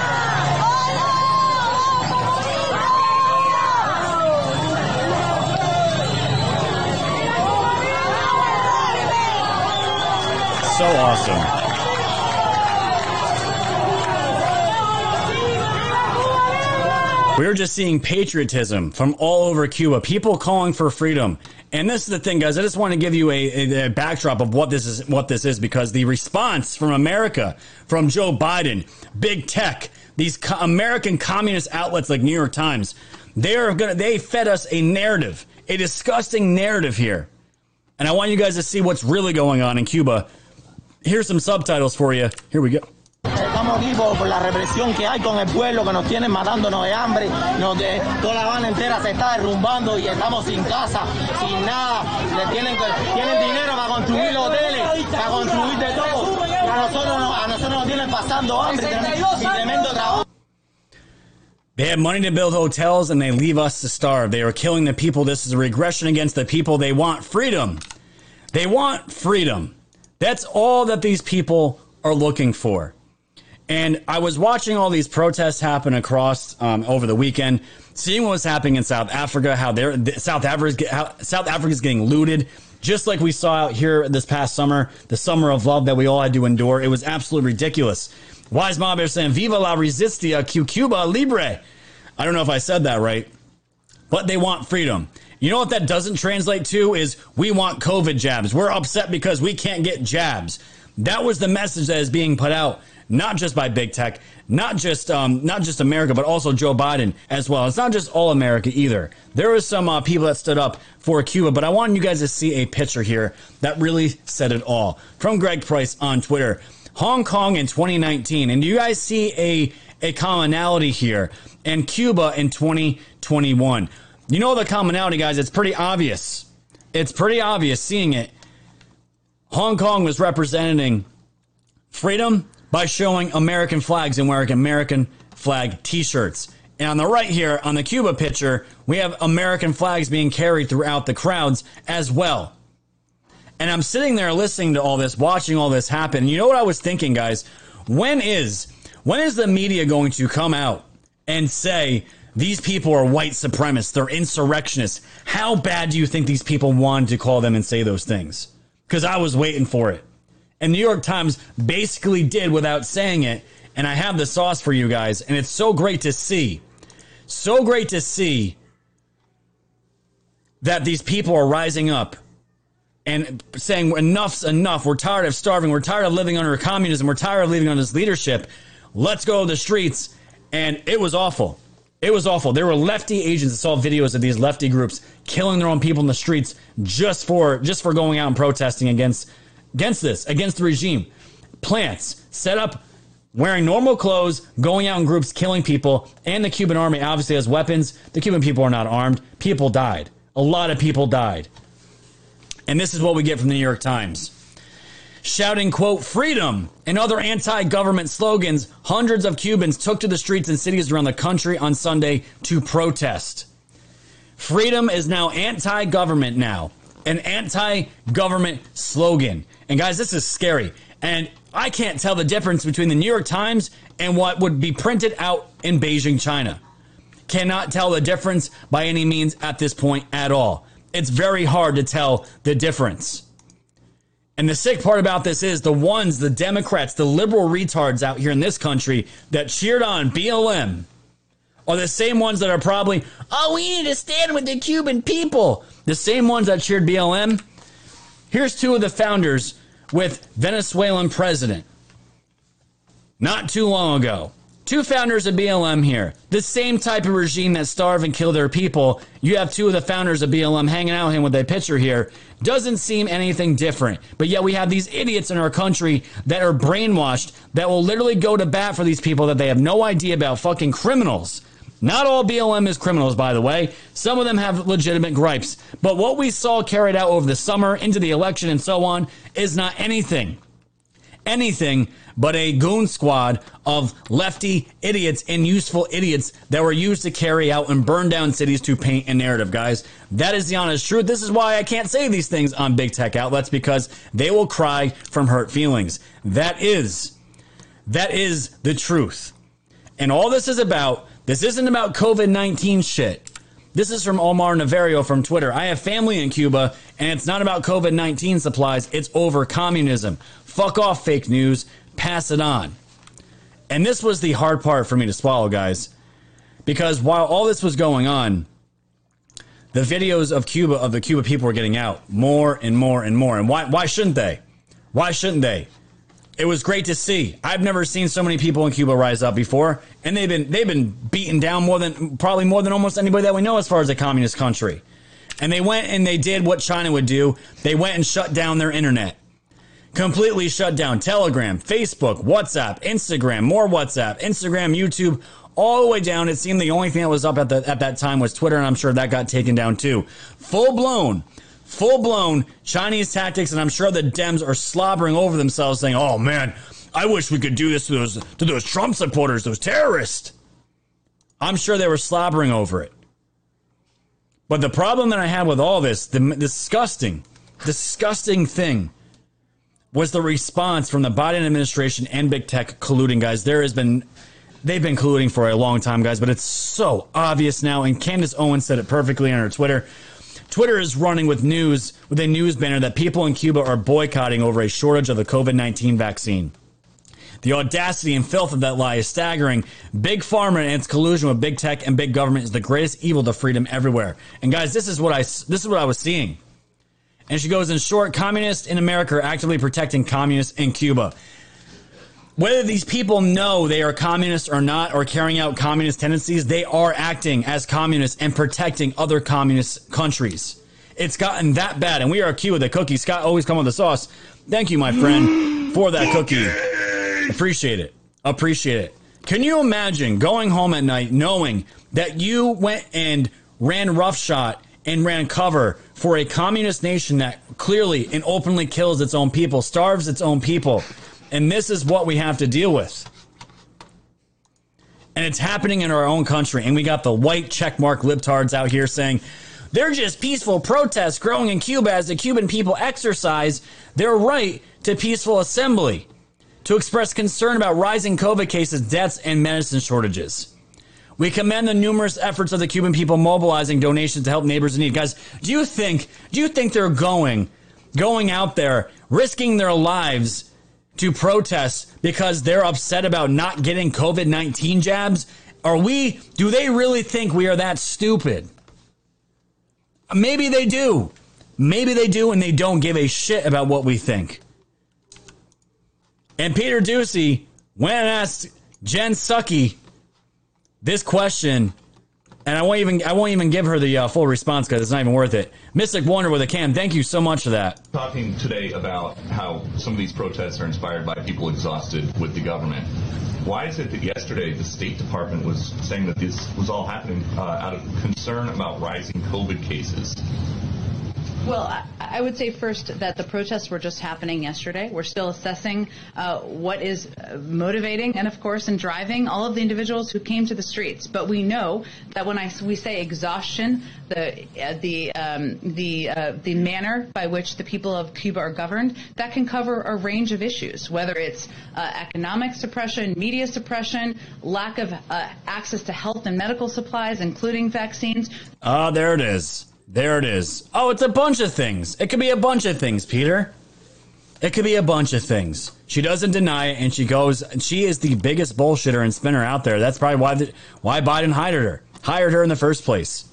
So awesome. We're just seeing patriotism from all over Cuba, people calling for freedom. And this is the thing, guys. I just want to give you a, a, a, backdrop of what this is, what this is, because the response from America, from Joe Biden, big tech, these co- American communist outlets like New York Times, they're gonna, they fed us a narrative, a disgusting narrative here. And I want you guys to see what's really going on in Cuba. Here's some subtitles for you. Here we go. estamos aquí por, la represión que hay con el pueblo, que nos tienen matándonos de hambre, nos de, toda la Habana entera se está derrumbando y estamos sin casa, sin nada, le tienen, tienen dinero para construir hoteles, para construir de todo, a nosotros, a nosotros nos tienen pasando hambre y tremendo trabajo. They have money to build hotels and they leave us to starve. They are killing the people. This is a regression against the people. They want freedom. They want freedom. That's all that these people are looking for. And I was watching all these protests happen across um, over the weekend, seeing what was happening in South Africa, how they're South Africa, how South Africa is getting looted, just like we saw out here this past summer, the summer of love that we all had to endure. It was absolutely ridiculous. Wise Mob is saying, "Viva la resistia, Cuba libre." I don't know if I said that right, but they want freedom. You know what that doesn't translate to is we want COVID jabs. We're upset because we can't get jabs. That was the message that is being put out, not just by big tech, not just um, not just America, but also Joe Biden as well. It's not just all America either. There was some uh, people that stood up for Cuba, but I want you guys to see a picture here that really said it all from Greg Price on Twitter. Hong Kong in 2019, and do you guys see a a commonality here? And Cuba in 2021. You know the commonality, guys. It's pretty obvious. It's pretty obvious seeing it. Hong Kong was representing freedom by showing American flags and wearing American flag t-shirts. And on the right here, on the Cuba picture, we have American flags being carried throughout the crowds as well. And I'm sitting there listening to all this, watching all this happen. You know what I was thinking, guys? When is when is the media going to come out and say these people are white supremacists, they're insurrectionists? How bad do you think these people wanted to call them and say those things? Because I was waiting for it. And New York Times basically did without saying it. And I have the sauce for you guys. And it's so great to see. So great to see that these people are rising up and saying enough's enough. We're tired of starving. We're tired of living under communism. We're tired of living under this leadership. Let's go to the streets. And it was awful. It was awful. There were lefty agents that saw videos of these lefty groups killing their own people in the streets just for just for going out and protesting against against this, against the regime. Plants set up wearing normal clothes, going out in groups, killing people, and the Cuban army obviously has weapons. The Cuban people are not armed. People died. A lot of people died. And this is what we get from the New York Times. Shouting, quote, freedom and other anti government slogans, hundreds of Cubans took to the streets in cities around the country on Sunday to protest. Freedom is now anti government now, an anti government slogan. And guys, this is scary. And I can't tell the difference between the New York Times and what would be printed out in Beijing, China. Cannot tell the difference by any means at this point at all. It's very hard to tell the difference. And the sick part about this is the ones, the Democrats, the liberal retards out here in this country that cheered on BLM are the same ones that are probably, oh, we need to stand with the Cuban people. The same ones that cheered BLM. Here's two of the founders with Venezuelan president. Not too long ago. Two founders of BLM here. The same type of regime that starve and kill their people. You have two of the founders of BLM hanging out with a picture here. Doesn't seem anything different. But yet we have these idiots in our country that are brainwashed that will literally go to bat for these people that they have no idea about fucking criminals. Not all BLM is criminals, by the way. Some of them have legitimate gripes. But what we saw carried out over the summer, into the election, and so on, is not anything. Anything but a goon squad of lefty idiots and useful idiots that were used to carry out and burn down cities to paint a narrative, guys. That is the honest truth. This is why I can't say these things on big tech outlets because they will cry from hurt feelings. That is, that is the truth. And all this is about, this isn't about COVID 19 shit. This is from Omar Navarro from Twitter. I have family in Cuba, and it's not about COVID 19 supplies, it's over communism. Fuck off, fake news. Pass it on. And this was the hard part for me to swallow, guys. Because while all this was going on, the videos of Cuba, of the Cuba people were getting out more and more and more. And why, why shouldn't they? Why shouldn't they? It was great to see. I've never seen so many people in Cuba rise up before, and they've been they've been beaten down more than probably more than almost anybody that we know as far as a communist country. And they went and they did what China would do. They went and shut down their internet. Completely shut down Telegram, Facebook, WhatsApp, Instagram, more WhatsApp, Instagram, YouTube, all the way down. It seemed the only thing that was up at, the, at that time was Twitter, and I'm sure that got taken down too. Full blown, full blown Chinese tactics, and I'm sure the Dems are slobbering over themselves saying, oh man, I wish we could do this to those, to those Trump supporters, those terrorists. I'm sure they were slobbering over it. But the problem that I had with all this, the disgusting, disgusting thing, was the response from the Biden administration and big tech colluding, guys. There has been, they've been colluding for a long time, guys, but it's so obvious now. And Candace Owens said it perfectly on her Twitter. Twitter is running with news, with a news banner that people in Cuba are boycotting over a shortage of the COVID 19 vaccine. The audacity and filth of that lie is staggering. Big pharma and its collusion with big tech and big government is the greatest evil to freedom everywhere. And guys, this is what I this is what I was seeing. And she goes in short, communists in America are actively protecting communists in Cuba. Whether these people know they are communists or not, or carrying out communist tendencies, they are acting as communists and protecting other communist countries. It's gotten that bad, and we are Cuba, the cookie. Scott always come with the sauce. Thank you, my friend, for that cookie. Appreciate it. Appreciate it. Can you imagine going home at night knowing that you went and ran roughshod and ran cover for a communist nation that clearly and openly kills its own people, starves its own people, and this is what we have to deal with. And it's happening in our own country, and we got the white checkmark libtards out here saying they're just peaceful protests growing in Cuba as the Cuban people exercise their right to peaceful assembly to express concern about rising COVID cases, deaths, and medicine shortages. We commend the numerous efforts of the Cuban people mobilizing donations to help neighbors in need. Guys, do you think do you think they're going going out there risking their lives to protest because they're upset about not getting COVID-19 jabs? Are we do they really think we are that stupid? Maybe they do. Maybe they do and they don't give a shit about what we think. And Peter went and asked Jen Psaki this question, and I won't even I won't even give her the uh, full response because it's not even worth it. Mystic Wonder with a cam, thank you so much for that. Talking today about how some of these protests are inspired by people exhausted with the government. Why is it that yesterday the State Department was saying that this was all happening uh, out of concern about rising COVID cases? Well, I, would say first that the protests were just happening yesterday. We're still assessing uh, what is uh, motivating and, of course, and driving all of the individuals who came to the streets. But we know that when I, we say exhaustion, the uh, the um, the uh, the manner by which the people of Cuba are governed, that can cover a range of issues, whether it's uh, economic suppression, media suppression, lack of uh, access to health and medical supplies, including vaccines. Ah, there it is. There it is. Oh, it's a bunch of things. It could be a bunch of things, Peter. It could be a bunch of things. She doesn't deny it, and she goes. She is the biggest bullshitter and spinner out there. That's probably why the, why Biden hired her, hired her in the first place.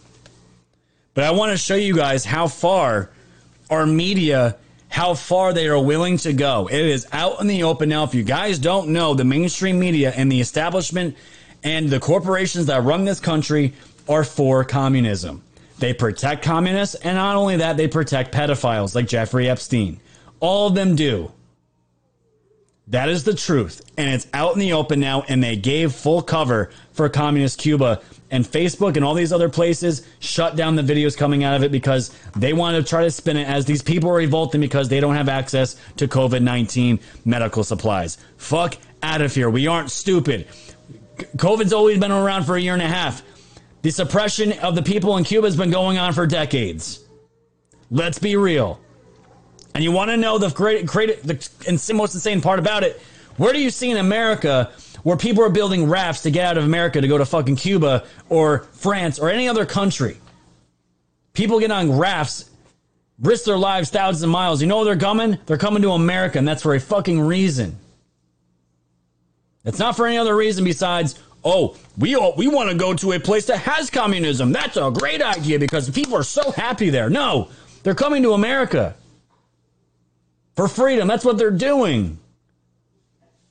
But I want to show you guys how far our media, how far they are willing to go. It is out in the open now. If you guys don't know, the mainstream media and the establishment and the corporations that run this country are for communism. They protect communists, and not only that, they protect pedophiles like Jeffrey Epstein. All of them do. That is the truth. And it's out in the open now, and they gave full cover for communist Cuba. And Facebook and all these other places shut down the videos coming out of it because they want to try to spin it as these people are revolting because they don't have access to COVID 19 medical supplies. Fuck out of here. We aren't stupid. COVID's always been around for a year and a half. The suppression of the people in Cuba has been going on for decades. Let's be real. And you want to know the great, great, the and most insane part about it? Where do you see in America where people are building rafts to get out of America to go to fucking Cuba or France or any other country? People get on rafts, risk their lives thousands of miles. You know where they're coming? They're coming to America, and that's for a fucking reason. It's not for any other reason besides oh, we all, we want to go to a place that has communism. That's a great idea because people are so happy there. No, they're coming to America for freedom. That's what they're doing.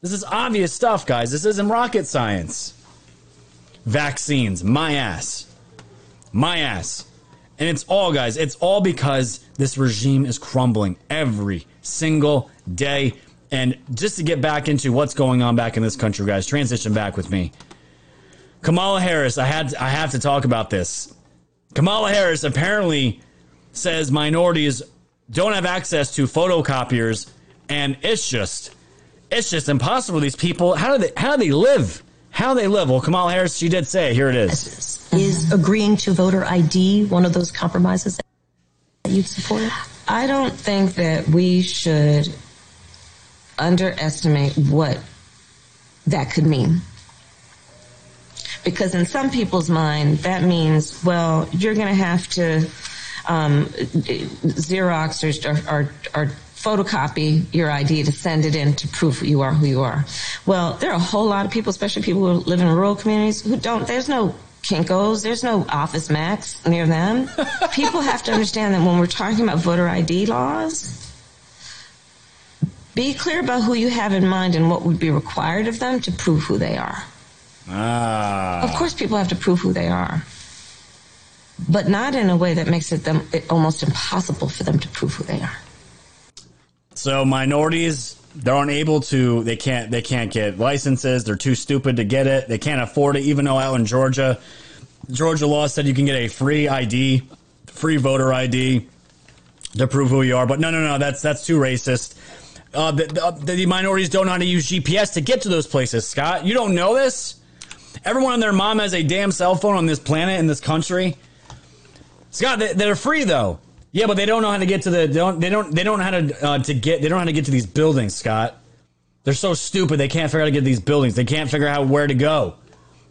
This is obvious stuff, guys. This isn't rocket science. Vaccines, my ass. My ass. And it's all, guys, it's all because this regime is crumbling every single day. And just to get back into what's going on back in this country, guys, transition back with me. Kamala Harris, I had I have to talk about this. Kamala Harris apparently says minorities don't have access to photocopiers, and it's just it's just impossible. These people, how do they how do they live? How do they live? Well, Kamala Harris, she did say, here it is. Is agreeing to voter ID one of those compromises that you'd support? I don't think that we should underestimate what that could mean. Because in some people's mind, that means, well, you're going to have to um, Xerox or, or, or photocopy your ID to send it in to prove you are who you are. Well, there are a whole lot of people, especially people who live in rural communities, who don't, there's no Kinkos, there's no Office Max near them. people have to understand that when we're talking about voter ID laws, be clear about who you have in mind and what would be required of them to prove who they are. Ah. Of course, people have to prove who they are, but not in a way that makes it them it almost impossible for them to prove who they are. So minorities, they're unable to. They can't. They can't get licenses. They're too stupid to get it. They can't afford it. Even though out in Georgia, Georgia law said you can get a free ID, free voter ID, to prove who you are. But no, no, no. That's that's too racist. Uh, the, the, the minorities don't know how to use GPS to get to those places. Scott, you don't know this. Everyone and their mom has a damn cell phone on this planet in this country. Scott, they, they're free though. Yeah, but they don't know how to get to the. They don't. They don't. They don't know how to uh, to get. They don't know how to get to these buildings, Scott. They're so stupid. They can't figure out how to get to these buildings. They can't figure out where to go.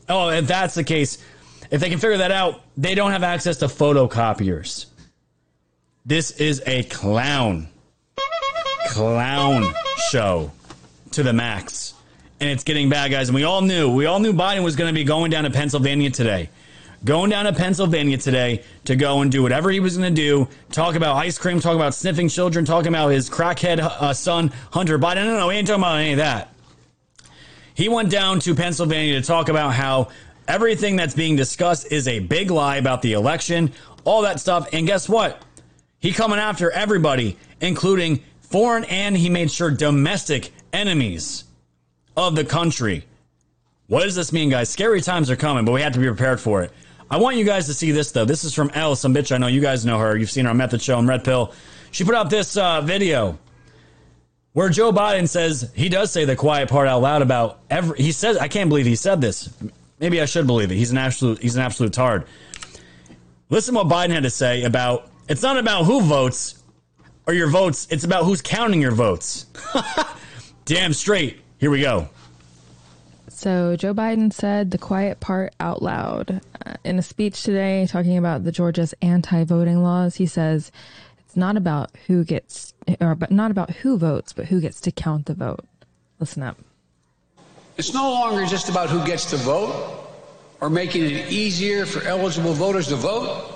Oh, if that's the case, if they can figure that out, they don't have access to photocopiers. This is a clown, clown show to the max, and it's getting bad, guys. And we all knew. We all knew Biden was going to be going down to Pennsylvania today going down to Pennsylvania today to go and do whatever he was going to do. Talk about ice cream, talk about sniffing children, talking about his crackhead uh, son, Hunter Biden. No, no, we ain't talking about any of that. He went down to Pennsylvania to talk about how everything that's being discussed is a big lie about the election, all that stuff. And guess what? He coming after everybody, including foreign and he made sure domestic enemies of the country. What does this mean, guys? Scary times are coming, but we have to be prepared for it. I want you guys to see this though. This is from Elle, some bitch I know. You guys know her. You've seen her on Method Show and Red Pill. She put out this uh, video where Joe Biden says he does say the quiet part out loud about every. He says I can't believe he said this. Maybe I should believe it. He's an absolute. He's an absolute tard. Listen what Biden had to say about. It's not about who votes or your votes. It's about who's counting your votes. Damn straight. Here we go. So Joe Biden said the quiet part out loud uh, in a speech today, talking about the Georgia's anti-voting laws. He says it's not about who gets, or but not about who votes, but who gets to count the vote. Listen up. It's no longer just about who gets to vote or making it easier for eligible voters to vote.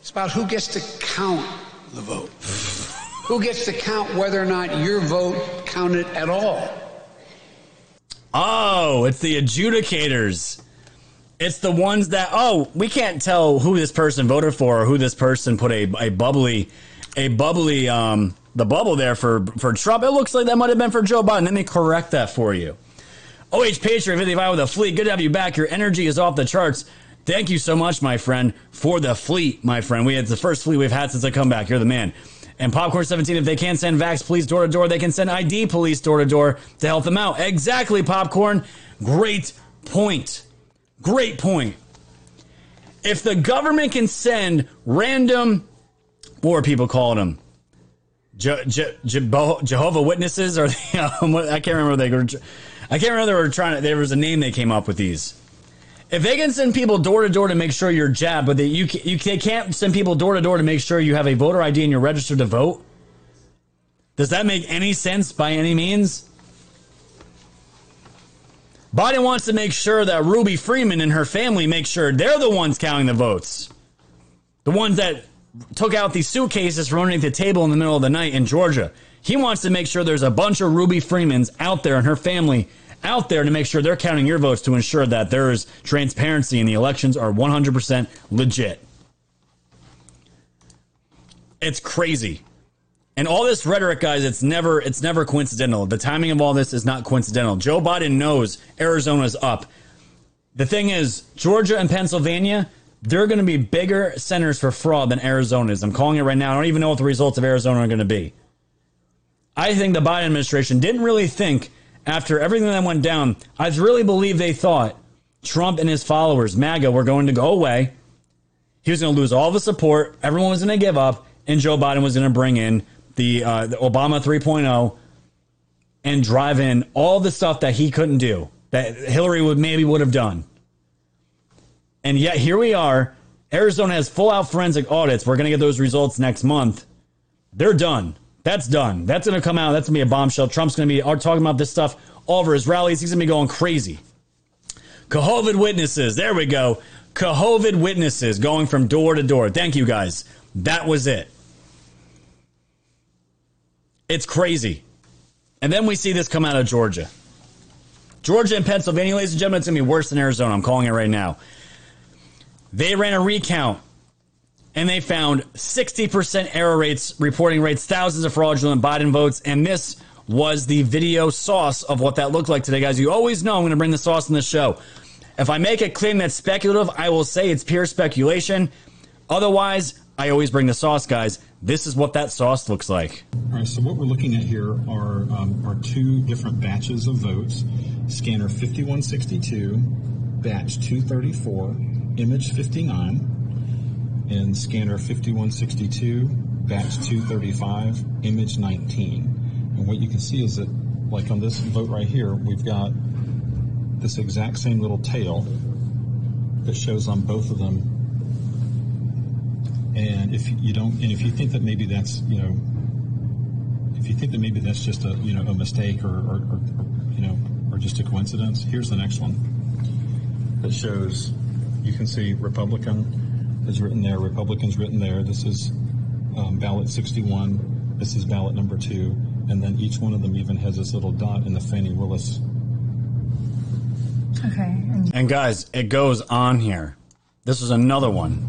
It's about who gets to count the vote. who gets to count whether or not your vote counted at all. Oh, it's the adjudicators. It's the ones that oh, we can't tell who this person voted for or who this person put a, a bubbly a bubbly um the bubble there for for Trump. It looks like that might have been for Joe Biden. Let me correct that for you. OH Patriot 55 with a fleet. Good to have you back. Your energy is off the charts. Thank you so much, my friend, for the fleet, my friend. We had the first fleet we've had since I come back. You're the man. And Popcorn 17, if they can't send Vax Police door to door, they can send ID Police door to door to help them out. Exactly, Popcorn. Great point. Great point. If the government can send random, what are people calling them? Je, Je, Je, Jehovah Witnesses, or um, I can't remember they were. I can't remember they were trying to. There was a name they came up with these. If they can send people door to door to make sure you're jabbed, but they, you, you they can't send people door to door to make sure you have a voter ID and you're registered to vote. Does that make any sense by any means? Biden wants to make sure that Ruby Freeman and her family make sure they're the ones counting the votes. The ones that took out these suitcases from underneath the table in the middle of the night in Georgia. He wants to make sure there's a bunch of Ruby Freemans out there and her family out there to make sure they're counting your votes to ensure that there is transparency and the elections are 100% legit. It's crazy. And all this rhetoric, guys, it's never it's never coincidental. The timing of all this is not coincidental. Joe Biden knows Arizona's up. The thing is, Georgia and Pennsylvania, they're going to be bigger centers for fraud than Arizona is. I'm calling it right now. I don't even know what the results of Arizona are going to be. I think the Biden administration didn't really think after everything that went down. I really believe they thought Trump and his followers, MAGA, were going to go away. He was going to lose all the support. Everyone was going to give up, and Joe Biden was going to bring in the, uh, the Obama 3.0 and drive in all the stuff that he couldn't do that Hillary would maybe would have done. And yet here we are. Arizona has full out forensic audits. We're going to get those results next month. They're done. That's done. That's going to come out. That's going to be a bombshell. Trump's going to be talking about this stuff all over his rallies. He's going to be going crazy. Jehovid witnesses. There we go. Jehovid witnesses going from door to door. Thank you guys. That was it. It's crazy. And then we see this come out of Georgia. Georgia and Pennsylvania, ladies and gentlemen, it's going to be worse than Arizona. I'm calling it right now. They ran a recount and they found 60% error rates, reporting rates, thousands of fraudulent Biden votes. And this was the video sauce of what that looked like today, guys. You always know I'm going to bring the sauce in the show. If I make a claim that's speculative, I will say it's pure speculation. Otherwise, I always bring the sauce, guys. This is what that sauce looks like. All right, so what we're looking at here are, um, are two different batches of votes scanner 5162, batch 234, image 59, and scanner 5162, batch 235, image 19. And what you can see is that, like on this vote right here, we've got this exact same little tail that shows on both of them and if you don't, and if you think that maybe that's, you know, if you think that maybe that's just a, you know, a mistake or, or, or, you know, or just a coincidence, here's the next one that shows, you can see Republican is written there, Republicans written there. This is um, ballot 61. This is ballot number two. And then each one of them even has this little dot in the Fani Willis. Okay. And guys, it goes on here. This is another one.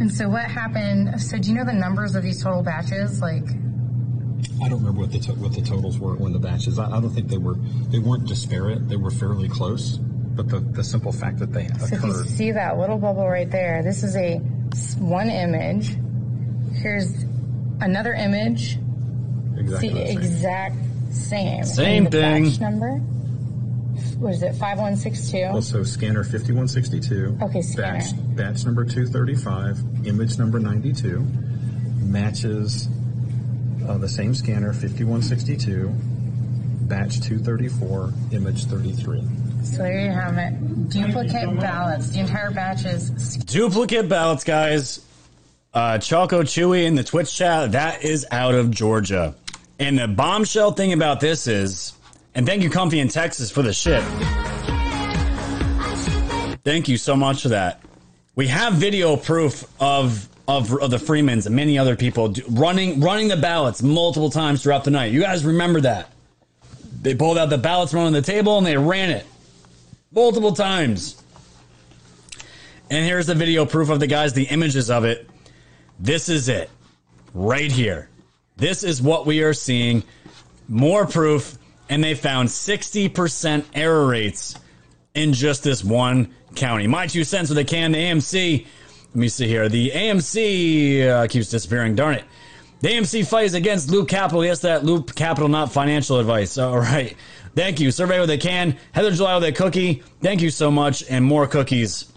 And so what happened? So do you know the numbers of these total batches? Like, I don't remember what the to- what the totals were when the batches. I, I don't think they were they weren't disparate. They were fairly close. But the, the simple fact that they so if you see that little bubble right there, this is a one image. Here's another image. Exactly See, the same. exact same. Same the thing. Batch number. What is it? Five one six two. Also, scanner 5162. Okay, scanner. Batch, batch number 235, image number 92, matches uh, the same scanner 5162, batch 234, image 33. So there you have it. Duplicate ballots. The entire batch is Duplicate ballots, guys. Uh, Choco Chewy in the Twitch chat, that is out of Georgia. And the bombshell thing about this is, and thank you, Comfy in Texas, for the shit. Thank you so much for that. We have video proof of of, of the Freemans and many other people do, running running the ballots multiple times throughout the night. You guys remember that? They pulled out the ballots from on the table and they ran it multiple times. And here's the video proof of the guys, the images of it. This is it. Right here. This is what we are seeing. More proof. And they found 60% error rates in just this one county. My two cents with a can. The AMC. Let me see here. The AMC uh, keeps disappearing. Darn it. The AMC fight is against Loop Capital. Yes, that Loop Capital, not financial advice. All right. Thank you. Survey with a can. Heather July with a cookie. Thank you so much. And more cookies.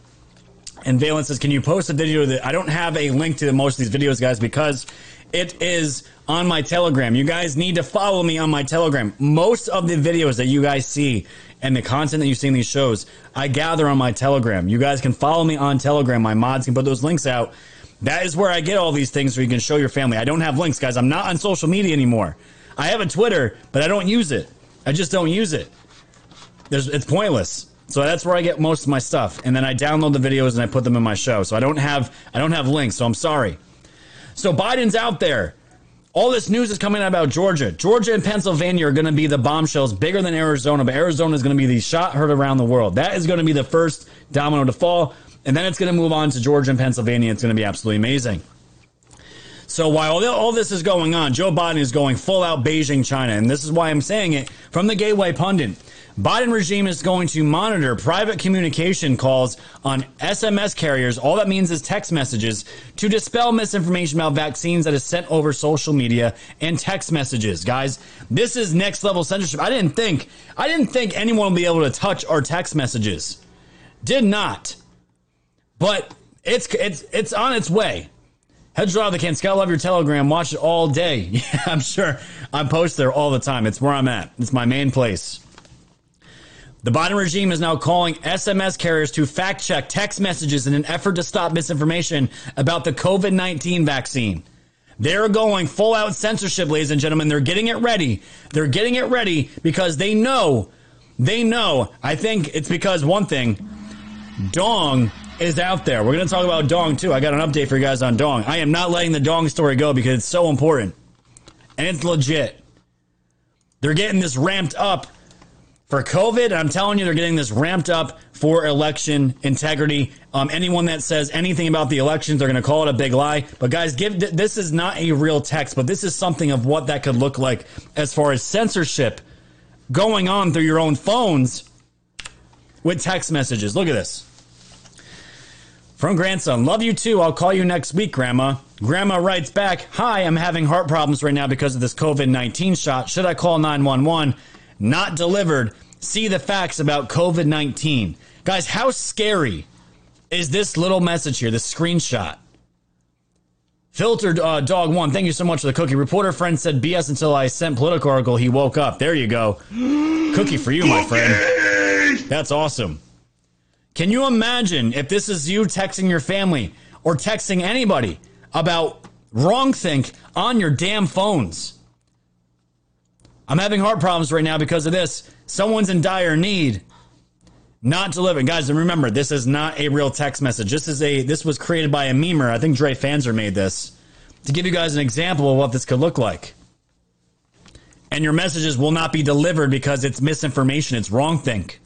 And Valence says, can you post a video that I don't have a link to most of these videos, guys, because it is on my Telegram. You guys need to follow me on my Telegram. Most of the videos that you guys see and the content that you see in these shows, I gather on my Telegram. You guys can follow me on Telegram. My mods can put those links out. That is where I get all these things so you can show your family. I don't have links, guys. I'm not on social media anymore. I have a Twitter, but I don't use it. I just don't use it. There's, it's pointless. So that's where I get most of my stuff, and then I download the videos and I put them in my show. So I don't have I don't have links. So I'm sorry. So Biden's out there. All this news is coming out about Georgia. Georgia and Pennsylvania are going to be the bombshells bigger than Arizona, but Arizona is going to be the shot heard around the world. That is going to be the first domino to fall. And then it's going to move on to Georgia and Pennsylvania. It's going to be absolutely amazing. So while all this is going on, Joe Biden is going full out Beijing China. And this is why I'm saying it from the Gateway Pundit. Biden regime is going to monitor private communication calls on SMS carriers. All that means is text messages to dispel misinformation about vaccines that is sent over social media and text messages. Guys, this is next level censorship. I didn't think I didn't think anyone would be able to touch our text messages. Did not. But it's it's it's on its way. Head draw the can. Scott, love your Telegram. Watch it all day. Yeah, I'm sure I post there all the time. It's where I'm at. It's my main place. The Biden regime is now calling SMS carriers to fact check text messages in an effort to stop misinformation about the COVID 19 vaccine. They're going full out censorship, ladies and gentlemen. They're getting it ready. They're getting it ready because they know, they know. I think it's because one thing, Dong is out there. We're going to talk about Dong too. I got an update for you guys on Dong. I am not letting the Dong story go because it's so important and it's legit. They're getting this ramped up for COVID. I'm telling you, they're getting this ramped up for election integrity. Um, anyone that says anything about the elections, they're going to call it a big lie. But guys, give this is not a real text, but this is something of what that could look like as far as censorship going on through your own phones with text messages. Look at this. From grandson, love you too. I'll call you next week, Grandma. Grandma writes back, Hi, I'm having heart problems right now because of this COVID 19 shot. Should I call 911? Not delivered. See the facts about COVID 19. Guys, how scary is this little message here, this screenshot? Filtered uh, Dog One, thank you so much for the cookie. Reporter friend said BS until I sent political article. He woke up. There you go. cookie for you, my friend. That's awesome. Can you imagine if this is you texting your family or texting anybody about wrong think on your damn phones? I'm having heart problems right now because of this. Someone's in dire need. Not to live. delivering. Guys, and remember, this is not a real text message. This is a this was created by a memer. I think Dre Fanzer made this to give you guys an example of what this could look like. And your messages will not be delivered because it's misinformation, it's wrong think.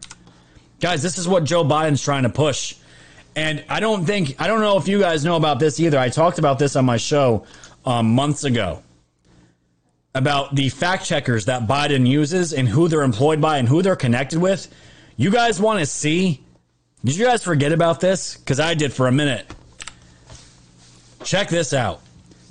Guys, this is what Joe Biden's trying to push. And I don't think, I don't know if you guys know about this either. I talked about this on my show um, months ago about the fact checkers that Biden uses and who they're employed by and who they're connected with. You guys want to see? Did you guys forget about this? Because I did for a minute. Check this out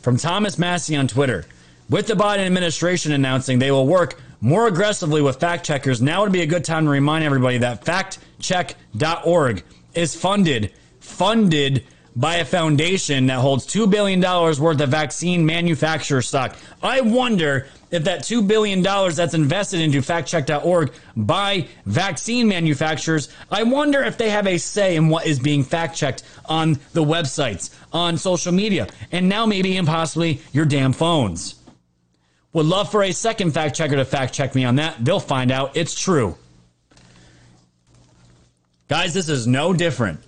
from Thomas Massie on Twitter. With the Biden administration announcing they will work more aggressively with fact checkers, now would be a good time to remind everybody that factcheck.org is funded, funded by a foundation that holds $2 billion worth of vaccine manufacturer stock. I wonder if that $2 billion that's invested into factcheck.org by vaccine manufacturers, I wonder if they have a say in what is being fact checked on the websites, on social media, and now maybe and possibly your damn phones. Would love for a second fact checker to fact check me on that. They'll find out it's true. Guys, this is no different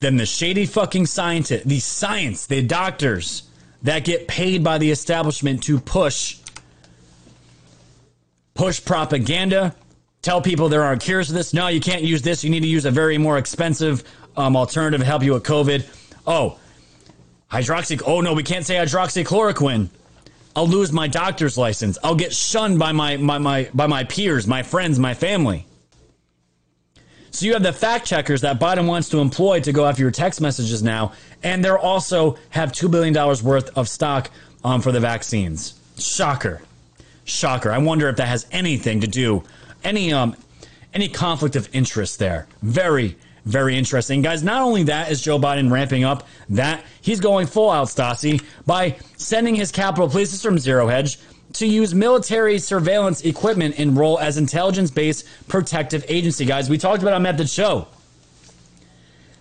than the shady fucking scientists, the science, the doctors that get paid by the establishment to push push propaganda, tell people there aren't cures to this. No, you can't use this. You need to use a very more expensive um, alternative to help you with COVID. Oh, hydroxy. Oh no, we can't say hydroxychloroquine. I'll lose my doctor's license. I'll get shunned by my, my, my by my peers, my friends, my family. So you have the fact checkers that Biden wants to employ to go after your text messages now, and they're also have two billion dollars worth of stock um, for the vaccines. Shocker, shocker. I wonder if that has anything to do any um any conflict of interest there. Very very interesting, guys. Not only that is Joe Biden ramping up that he's going full out Stasi by sending his Capitol Police this from Zero Hedge to use military surveillance equipment and role as intelligence based protective agency. Guys, we talked about them at the show.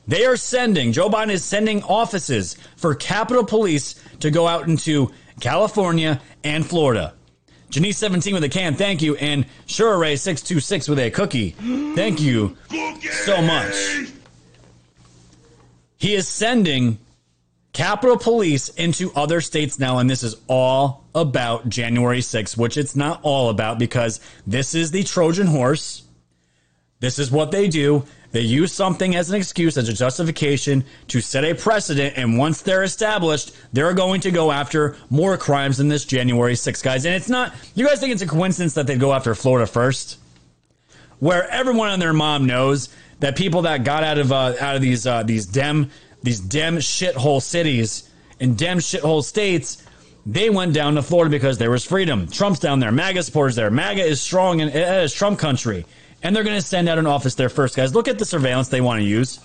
They are sending, Joe Biden is sending offices for Capitol Police to go out into California and Florida. Janice 17 with a can, thank you. And Sure Ray 626 with a cookie. Thank you so much. He is sending Capitol Police into other states now, and this is all about January 6th, which it's not all about because this is the Trojan horse. This is what they do. They use something as an excuse, as a justification to set a precedent. And once they're established, they're going to go after more crimes than this January 6th, guys. And it's not, you guys think it's a coincidence that they go after Florida first? Where everyone and their mom knows that people that got out of uh, out of these uh, these dem these dem shithole cities and dem shithole states, they went down to Florida because there was freedom. Trump's down there. MAGA supporters there. MAGA is strong and it eh, is Trump country and they're going to send out an office there first, guys. Look at the surveillance they want to use.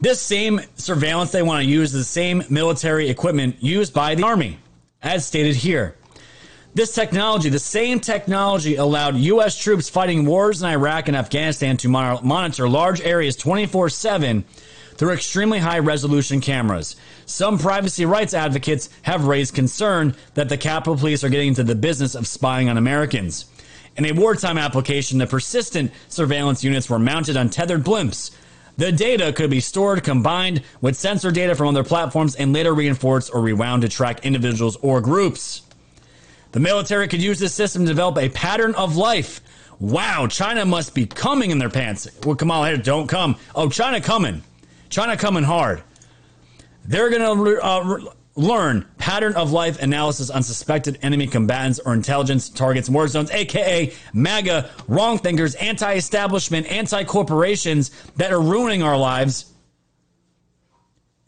This same surveillance they want to use is the same military equipment used by the Army, as stated here. This technology, the same technology, allowed U.S. troops fighting wars in Iraq and Afghanistan to monitor large areas 24 7 through extremely high resolution cameras. Some privacy rights advocates have raised concern that the Capitol Police are getting into the business of spying on Americans. In a wartime application, the persistent surveillance units were mounted on tethered blimps. The data could be stored combined with sensor data from other platforms and later reinforced or rewound to track individuals or groups. The military could use this system to develop a pattern of life. Wow, China must be coming in their pants. Well, Kamala Harris, don't come. Oh, China coming. China coming hard. They're going to uh, learn pattern of life analysis on suspected enemy combatants or intelligence targets war zones, aka MAGA, wrong thinkers, anti establishment, anti corporations that are ruining our lives.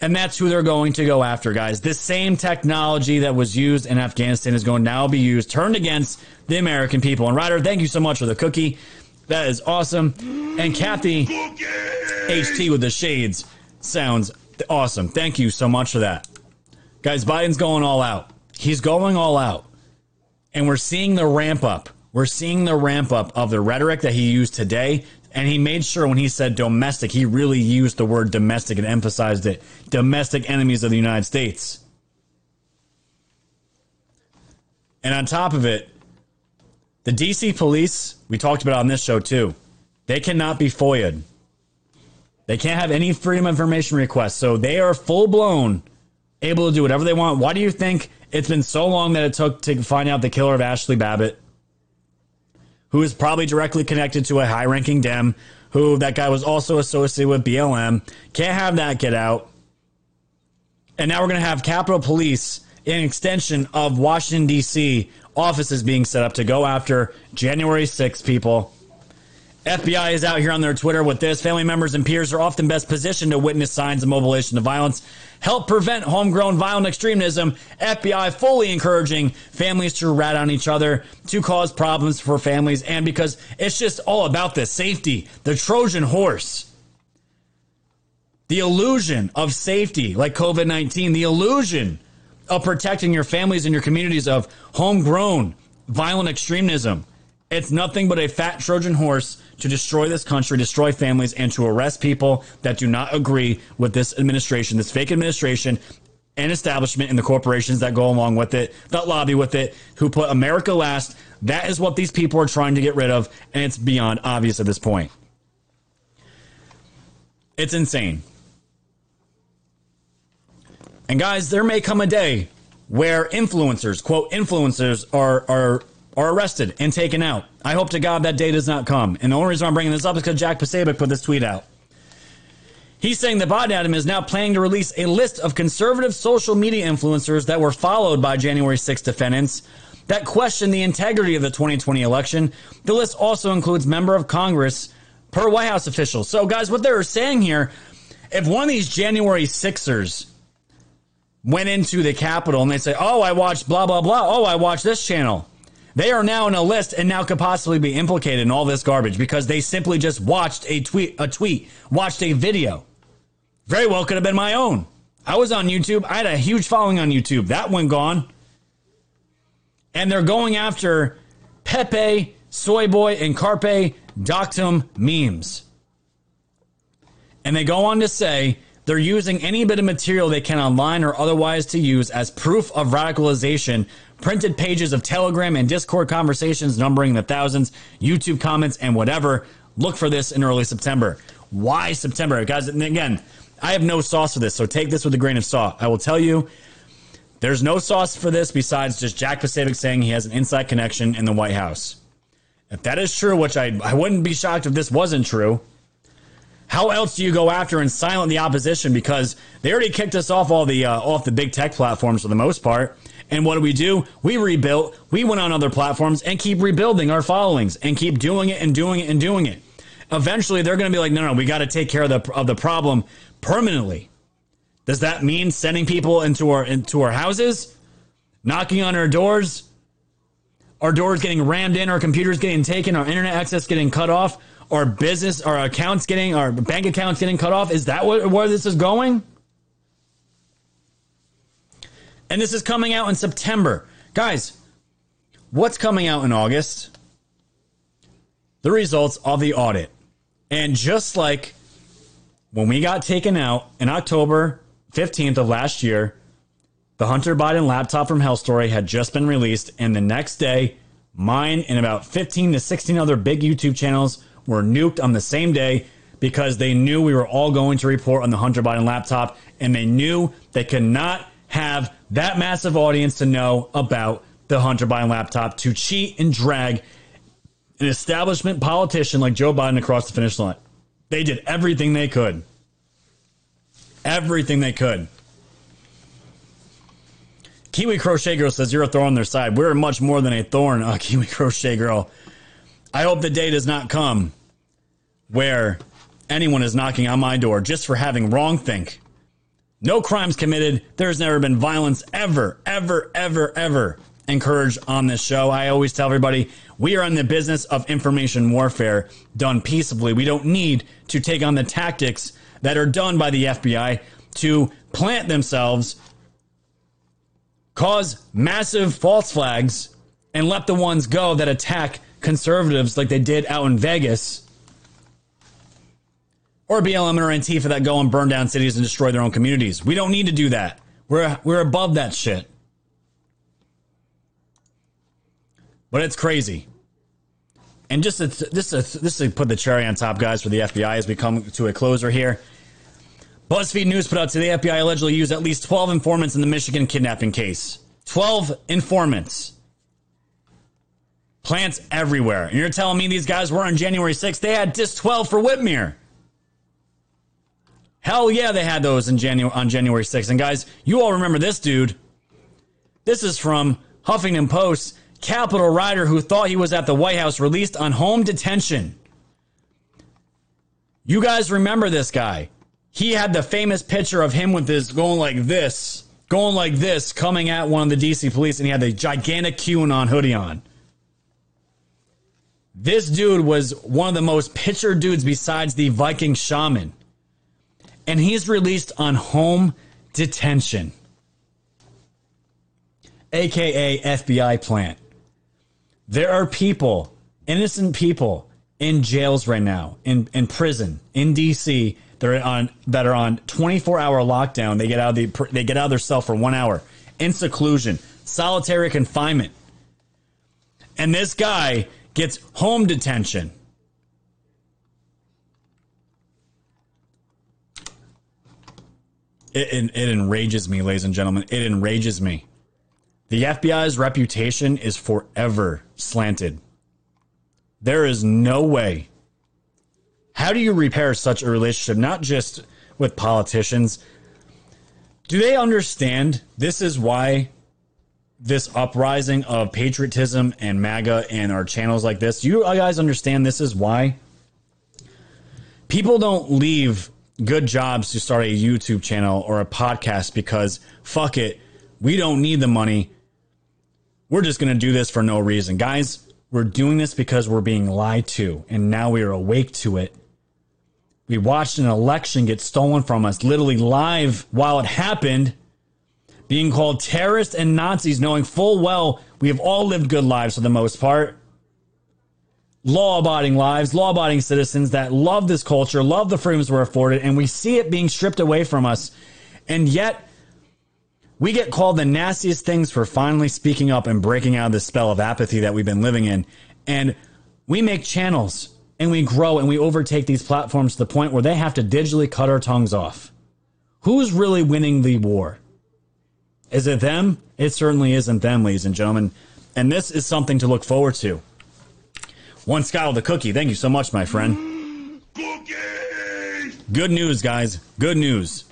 And that's who they're going to go after, guys. This same technology that was used in Afghanistan is going to now be used, turned against the American people. And Ryder, thank you so much for the cookie. That is awesome. And Kathy HT with the shades sounds awesome. Thank you so much for that. Guys, Biden's going all out. He's going all out. And we're seeing the ramp up. We're seeing the ramp up of the rhetoric that he used today. And he made sure when he said domestic, he really used the word domestic and emphasized it. Domestic enemies of the United States. And on top of it, the DC police, we talked about on this show too, they cannot be FOIA'd. They can't have any freedom of information requests. So they are full blown able to do whatever they want. Why do you think it's been so long that it took to find out the killer of Ashli Babbitt, who is probably directly connected to a high ranking Dem, who that guy was also associated with BLM? Can't have that get out. And now we're going to have Capitol Police, an extension of Washington, D.C., offices being set up to go after January 6 people FBI is out here on their Twitter with this. Family members and peers are often best positioned to witness signs of mobilization of violence, help prevent homegrown violent extremism. FBI fully encouraging families to rat on each other to cause problems for families and because it's just all about the safety, the Trojan horse. The illusion of safety, like COVID 19, the illusion of protecting your families and your communities of homegrown violent extremism. It's nothing but a fat Trojan horse to destroy this country, destroy families, and to arrest people that do not agree with this administration, this fake administration and establishment and the corporations that go along with it, that lobby with it, who put America last. That is what these people are trying to get rid of, and it's beyond obvious at this point. It's insane. And guys, there may come a day where influencers, quote, influencers are are are arrested and taken out. I hope to God that day does not come. And the only reason I'm bringing this up is because Jack Posobiec put this tweet out. He's saying that Biden Adam is now planning to release a list of conservative social media influencers that were followed by January 6 defendants that question the integrity of the 2020 election. The list also includes member of Congress per White House officials. So, guys, what they're saying here, if one of these January 6ers went into the Capitol and they say, oh, I watched blah, blah, blah. Oh, I watched this channel. They are now in a list and now could possibly be implicated in all this garbage because they simply just watched a tweet, a tweet, watched a video. Very well could have been my own. I was on YouTube. I had a huge following on YouTube. That one gone. And they're going after Pepe, Soy Boy, and Carpe Donktum memes. And they go on to say they're using any bit of material they can online or otherwise to use as proof of radicalization printed pages of Telegram and Discord conversations numbering the thousands, YouTube comments, and whatever. Look for this in early September. Why September? Guys, again, I have no sauce for this, so take this with a grain of salt. I will tell you, there's no sauce for this besides just Jack Posobiec saying he has an inside connection in the White House. If that is true, which I, I wouldn't be shocked if this wasn't true, How else do you go after and silence the opposition? Because they already kicked us off all the uh, off the big tech platforms for the most part. And what do we do? We rebuilt. We went on other platforms and keep rebuilding our followings and keep doing it and doing it and doing it. Eventually, they're going to be like, no, no, we got to take care of the of the problem permanently. Does that mean sending people into our into our houses, knocking on our doors, our doors getting rammed in, our computers getting taken, our internet access getting cut off? Our business, our accounts getting, our bank accounts getting cut off? Is that where this is going? And this is coming out in September. Guys, what's coming out in August? The results of the audit. And just like when we got taken out in October 15th of last year, the Hunter Biden laptop from Hell Story had just been released, and the next day, mine and about 15 to 16 other big YouTube channels were nuked on the same day because they knew we were all going to report on the Hunter Biden laptop and they knew they could not have that massive audience to know about the Hunter Biden laptop to cheat and drag an establishment politician like Joe Biden across the finish line. They did everything they could. Everything they could. Kiwi Crochet Girl says you're a thorn on their side. We're much more than a thorn, uh, Kiwi Crochet Girl. I hope the day does not come where anyone is knocking on my door just for having wrong think. No crimes committed. There's never been violence ever, ever, ever, ever encouraged on this show. I always tell everybody we are in the business of information warfare done peaceably. We don't need to take on the tactics that are done by the FBI to plant themselves, cause massive false flags, and let the ones go that attack conservatives like they did out in Vegas, or BLM or Antifa that go and burn down cities and destroy their own communities. We don't need to do that. We're we're above that shit. But it's crazy. And just to, this this to put the cherry on top, guys, for the FBI as we come to a closer here. BuzzFeed News put out today the FBI allegedly used at least 12 informants in the Michigan kidnapping case. 12 informants plants everywhere. And you're telling me these guys were on January 6th? They had disc 12 for Whitmer. Hell yeah, they had those in January on January 6th. And guys, you all remember this dude. This is from Huffington Post. Capitol rider who thought he was at the White House released on home detention. You guys remember this guy. He had the famous picture of him with his going like this, going like this, coming at one of the DC police, and he had the gigantic QAnon hoodie on. This dude was one of the most pictured dudes besides the Viking shaman. And he's released on home detention, aka FBI plant. There are people, innocent people, in jails right now, in, in prison, in DC, they're on that are on 24 hour lockdown. They get out of the they get out of their cell for one hour in seclusion, solitary confinement. And this guy gets home detention. It, it, it, enrages me, ladies and gentlemen. It enrages me. The FBI's reputation is forever slanted. There is no way. How do you repair such a relationship, not just with politicians? Do they understand this is why this uprising of patriotism and MAGA and our channels like this, you guys understand this is why people don't leave good jobs to start a YouTube channel or a podcast because fuck it, we don't need the money. We're just going to do this for no reason. Guys, we're doing this because we're being lied to and now we are awake to it. We watched an election get stolen from us literally live while it happened being called terrorists and Nazis, knowing full well we have all lived good lives for the most part. Law abiding lives, law abiding citizens that love this culture, love the freedoms we're afforded, and we see it being stripped away from us. And yet, we get called the nastiest things for finally speaking up and breaking out of this spell of apathy that we've been living in. And we make channels and we grow and we overtake these platforms to the point where they have to digitally cut our tongues off. Who's really winning the war? Is it them? It certainly isn't them, ladies and gentlemen. And this is something to look forward to. One Scott the cookie. Thank you so much, my friend. Cookie! Good news, guys. Good news.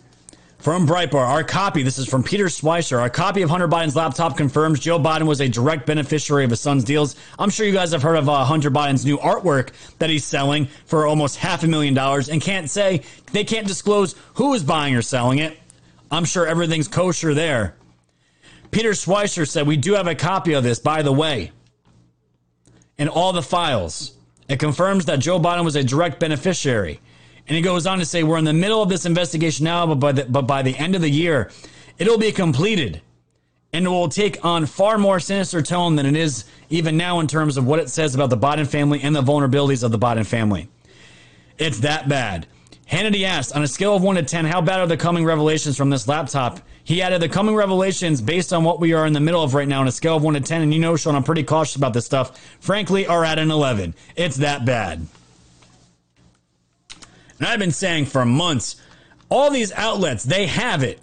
From Breitbart, our copy, this is from Peter Schweizer, our copy of Hunter Biden's laptop confirms Joe Biden was a direct beneficiary of his son's deals. I'm sure you guys have heard of uh, Hunter Biden's new artwork that he's selling for almost half a million dollars and can't say, they can't disclose who is buying or selling it. I'm sure everything's kosher there. Peter Schweizer said, We do have a copy of this, by the way, in all the files. It confirms that Joe Biden was a direct beneficiary. And he goes on to say, We're in the middle of this investigation now, but by the, but by the end of the year, it'll be completed. And it will take on far more sinister tone than it is even now in terms of what it says about the Biden family and the vulnerabilities of the Biden family. It's that bad. Hannity asked, on a scale of 1 to 10, how bad are the coming revelations from this laptop? He added, the coming revelations, based on what we are in the middle of right now, on a scale of 1 to 10, and you know, Sean, I'm pretty cautious about this stuff, frankly, are at an 11. It's that bad. And I've been saying for months, all these outlets, they have it.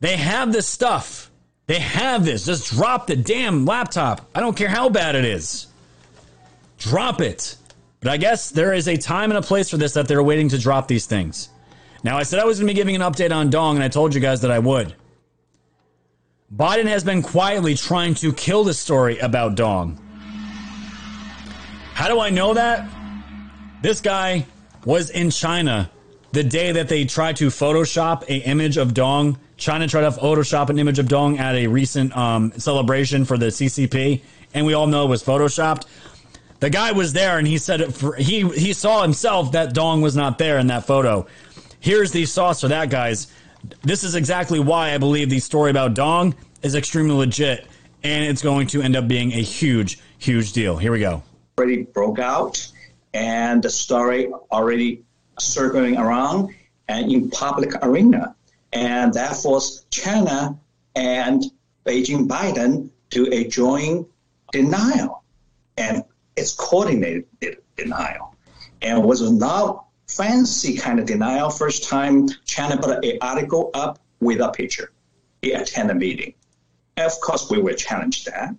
They have this stuff. They have this. Just drop the damn laptop. I don't care how bad it is. Drop it. But I guess there is a time and a place for this that they're waiting to drop these things. Now, I said I was going to be giving an update on Dong, and I told you guys that I would. Biden has been quietly trying to kill the story about Dong. How do I know that? This guy was in China the day that they tried to Photoshop a image of Dong. China tried to Photoshop an image of Dong at a recent um, celebration for the CCP, and we all know it was Photoshopped. The guy was there, and he said for, he he saw himself that Dong was not there in that photo. Here's the sauce for that, guys. This is exactly why I believe the story about Dong is extremely legit, and it's going to end up being a huge, huge deal. Here we go. Already broke out, and the story already circling around and in public arena, and that forced China and Beijing Biden to a joint denial, and it's coordinated denial, and was not fancy kind of denial. First time China put an article up with a picture. He attended a meeting. Of course, we will challenge that.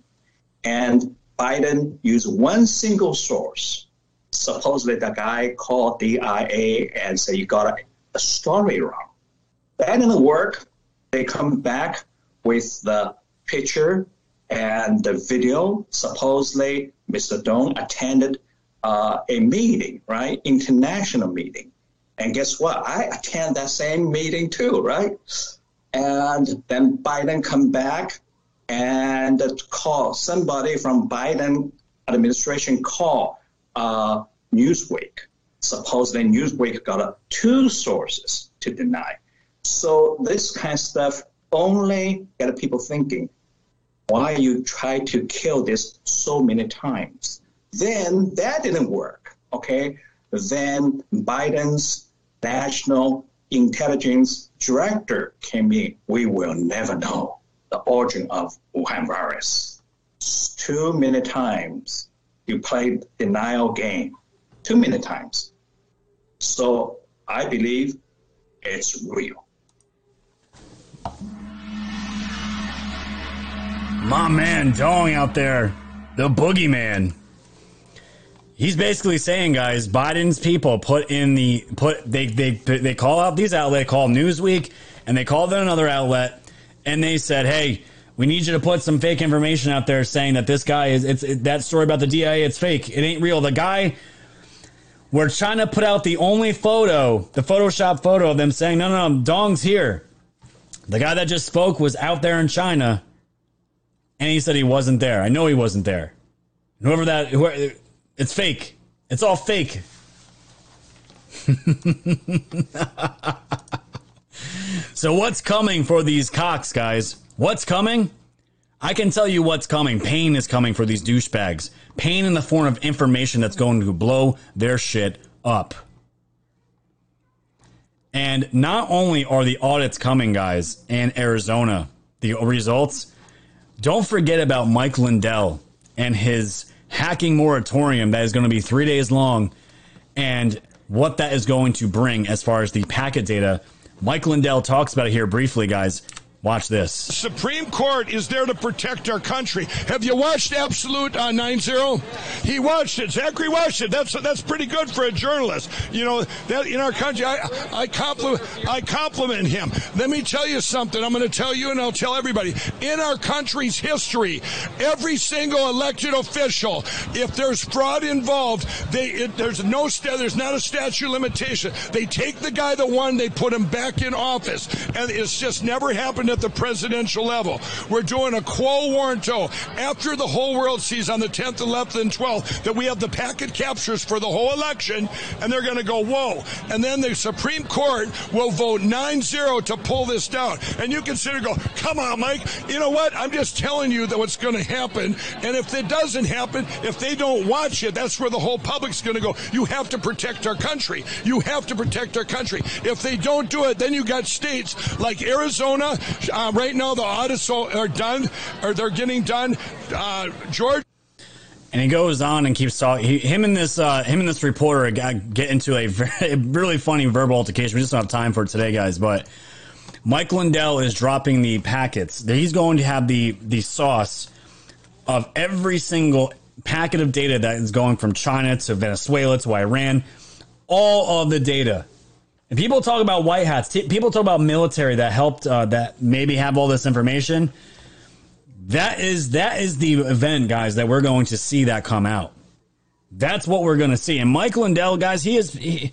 And Biden used one single source. Supposedly, the guy called DIA and said, You got a, a story wrong. That didn't work. They come back with the picture and the video. Supposedly, Mr. Dong attended uh, a meeting, right? International meeting. And guess what? I attend that same meeting too, right? And then Biden come back and call somebody from Biden administration call uh, Newsweek. Supposedly Newsweek got uh, two sources to deny. So this kind of stuff only get people thinking why you try to kill this so many times. Then that didn't work. Okay. Then Biden's national intelligence director came in. We will never know the origin of Wuhan virus. Too many times you played denial game. Too many times. So I believe it's real. My man Dong out there, the boogeyman. He's basically saying, guys, Biden's people put in the put they they they call out these outlets, call Newsweek, and they called in another outlet, and they said, hey, we need you to put some fake information out there saying that this guy is it's it, that story about the DIA, it's fake, it ain't real. The guy. We're trying to put out the only photo, the Photoshop photo of them saying, no, no, no, Dong's here. The guy that just spoke was out there in China and he said he wasn't there. I know he wasn't there. Whoever that, whoever, it's fake. It's all fake. so what's coming for these cocks, guys? What's coming? I can tell you what's coming. Pain is coming for these douchebags. Pain in the form of information that's going to blow their shit up. And not only are the audits coming, guys, in Arizona, the results, don't forget about Mike Lindell and his hacking moratorium that is going to be three days long and what that is going to bring as far as the packet data. Mike Lindell talks about it here briefly, guys. Watch this. Supreme Court is there to protect our country. Have you watched Absolute uh, 9-0? He watched it. Zachary watched it. That's that's pretty good for a journalist. You know that in our country, I I compliment I compliment him. Let me tell you something. I'm going to tell you, and I'll tell everybody. In our country's history, every single elected official, if there's fraud involved, they it, there's no there's not a statute limitation. They take the guy that won, they put him back in office, and it's just never happened at the presidential level. We're doing a quo warranto after the whole world sees on the 10th, 11th, and 12th that we have the packet captures for the whole election, and they're going to go, whoa. And then the Supreme Court will vote 9 0 to pull this down. And you consider go, come on, Mike. You know what? I'm just telling you that what's going to happen. And if it doesn't happen, if they don't watch it, that's where the whole public's going to go. You have to protect our country. You have to protect our country. If they don't do it, then you got states like Arizona, uh, right now the audits are done, or they're getting done. Uh, Georgia. And he goes on and keeps talking. He, him and this uh, him and this reporter got, get into a very, really funny verbal altercation. We just don't have time for it today, guys. But Mike Lindell is dropping the packets. He's going to have the the sauce of every single packet of data that is going from China to Venezuela to Iran. All of the data. And people talk about white hats. People talk about military that helped uh, that maybe have all this information. That is that is the event, guys, that we're going to see that come out. That's what we're going to see. And Mike Lindell, guys, he is he,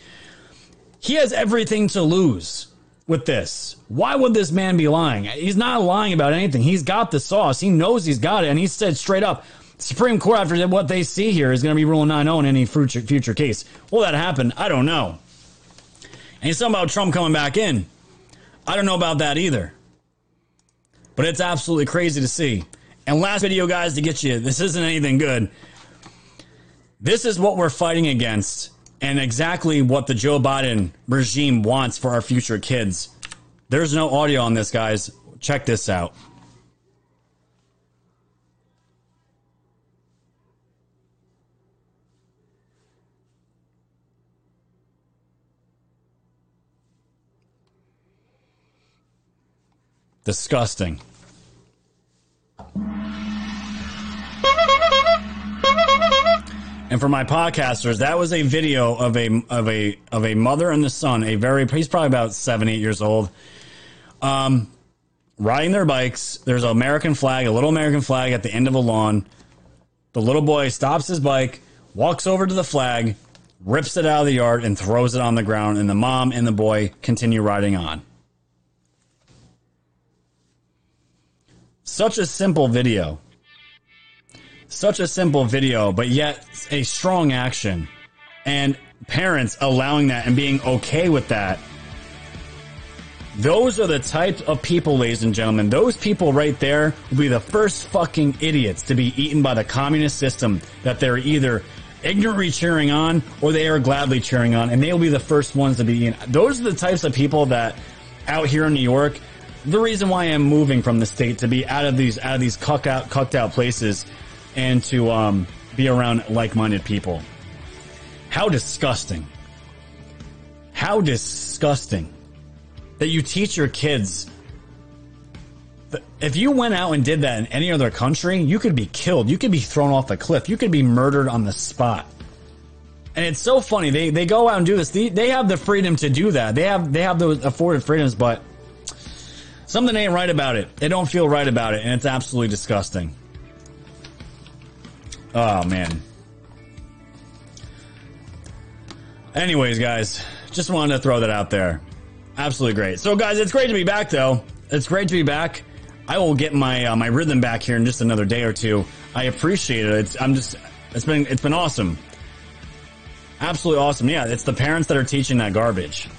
he has everything to lose with this. Why would this man be lying? He's not lying about anything. He's got the sauce. He knows he's got it, and he said straight up, Supreme Court after what they see here is going to be ruling 9-0 in any future future case. Will that happen? I don't know. And talking about Trump coming back in. I don't know about that either. But it's absolutely crazy to see. And last video, guys, to get you, this isn't anything good. This is what we're fighting against and exactly what the Joe Biden regime wants for our future kids. There's no audio on this, guys. Check this out. Disgusting. And for my podcasters, that was a video of a of a of a mother and the son, a very he's probably about seven, eight years old. Um riding their bikes. There's an American flag, a little American flag at the end of a lawn. The little boy stops his bike, walks over to the flag, rips it out of the yard, and throws it on the ground, and the mom and the boy continue riding on. Such a simple video. Such a simple video, but yet a strong action. And parents allowing that and being okay with that. Those are the type of people, ladies and gentlemen. Those people right there will be the first fucking idiots to be eaten by the communist system that they're either ignorantly cheering on or they are gladly cheering on, and they will be the first ones to be eaten. Those are the types of people that out here in New York the reason why I'm moving from the state to be out of these out of these cucked out cucked out places and to um, be around like-minded people. How disgusting. How disgusting that you teach your kids if you went out and did that in any other country, you could be killed. You could be thrown off a cliff. You could be murdered on the spot. And it's so funny. They they go out and do this. They, they have the freedom to do that. They have they have those afforded freedoms, but Something ain't right about it. They don't feel right about it, and it's absolutely disgusting. Oh, man. Anyways, guys, just wanted to throw that out there. Absolutely great. So, guys, it's great to be back, though. It's great to be back. I will get my uh, my rhythm back here in just another day or two. I appreciate it. It's I'm just it's been it's been awesome. Absolutely awesome. Yeah, it's the parents that are teaching that garbage.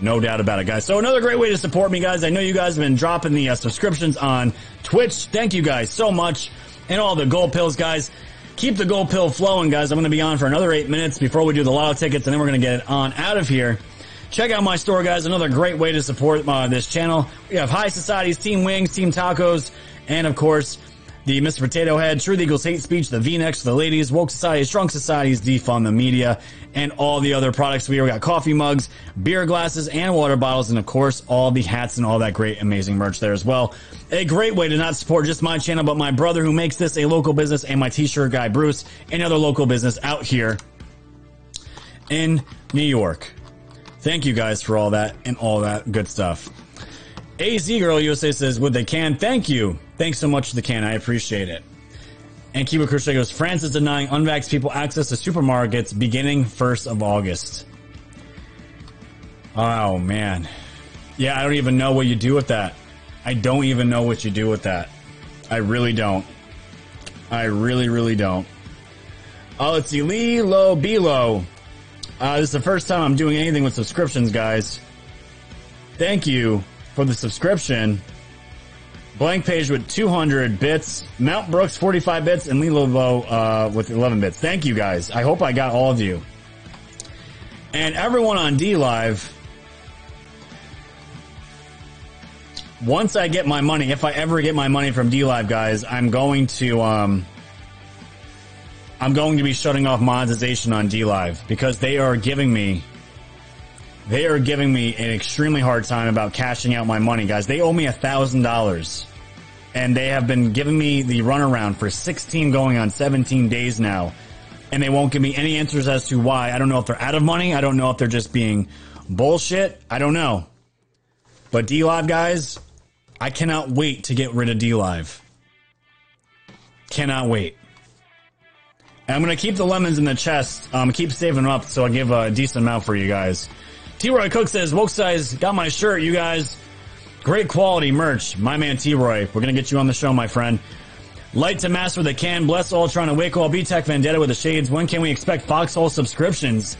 No doubt about it, guys. So another great way to support me, guys. I know you guys have been dropping the uh, subscriptions on Twitch. Thank you guys so much. And all the gold pills, guys. Keep the gold pill flowing, guys. I'm going to be on for another eight minutes before we do the lotto tickets, and then we're going to get on out of here. Check out my store, guys. Another great way to support uh, this channel. We have High Societies, Team Wings, Team Tacos, and of course, the Mr. Potato Head, Truth Eagles Hate Speech, the V-Necks the ladies, Woke Societies, Strong Societies, Defund the Media, and all the other products. We got coffee mugs, beer glasses, and water bottles, and of course, all the hats and all that great, amazing merch there as well. A great way to not support just my channel, but my brother who makes this a local business, and my t-shirt guy, Bruce, another local business out here in New York. Thank you guys for all that and all that good stuff. AZ Girl USA says, would they can? Thank you. Thanks so much for the can. I appreciate it. And Kiba Crochet goes, France is denying unvaxxed people access to supermarkets beginning 1st of August. Oh, man. Yeah, I don't even know what you do with that. I don't even know what you do with that. I really don't. I really, really don't. Oh, let's see. Lilo Bilo. Uh, this is the first time I'm doing anything with subscriptions, guys. Thank you for the subscription. Blank page with 200 bits. Mount Brooks 45 bits and Lilo Bo uh, with 11 bits. Thank you guys. I hope I got all of you. And everyone on D Live. Once I get my money, if I ever get my money from D Live, guys, I'm going to um, I'm going to be shutting off monetization on D Live because they are giving me they are giving me an extremely hard time about cashing out my money, guys. They owe me a thousand dollars. And they have been giving me the runaround for 16 going on 17 days now. And they won't give me any answers as to why. I don't know if they're out of money. I don't know if they're just being bullshit. I don't know. But D Live, guys, I cannot wait to get rid of D Live. Cannot wait. And I'm going to keep the lemons in the chest. Um, keep saving them up so I give a decent amount for you guys. T-Roy Cook says, Woke Size got my shirt, you guys. Great quality merch. My man T-Roy. We're going to get you on the show, my friend. Light to Master the Can. Bless Ultron and Wake All B-Tech Vendetta with the shades. When can we expect Foxhole subscriptions?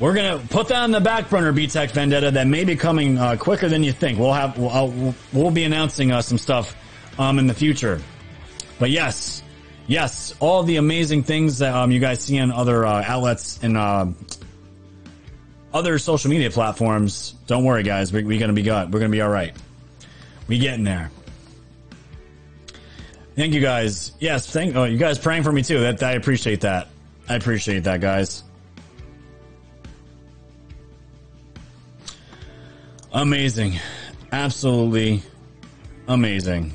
We're going to put that on the back burner, B-Tech Vendetta. That may be coming uh, quicker than you think. We'll have, we'll, we'll be announcing uh, some stuff um, in the future. But yes, yes, all the amazing things that um, you guys see on other uh, outlets and uh, other social media platforms. Don't worry, guys. We're, we're gonna be good. We're gonna be all right. We getting there. Thank you guys. Yes, thank oh, you guys praying for me too. That I appreciate that. I appreciate that, guys. Amazing. Absolutely amazing.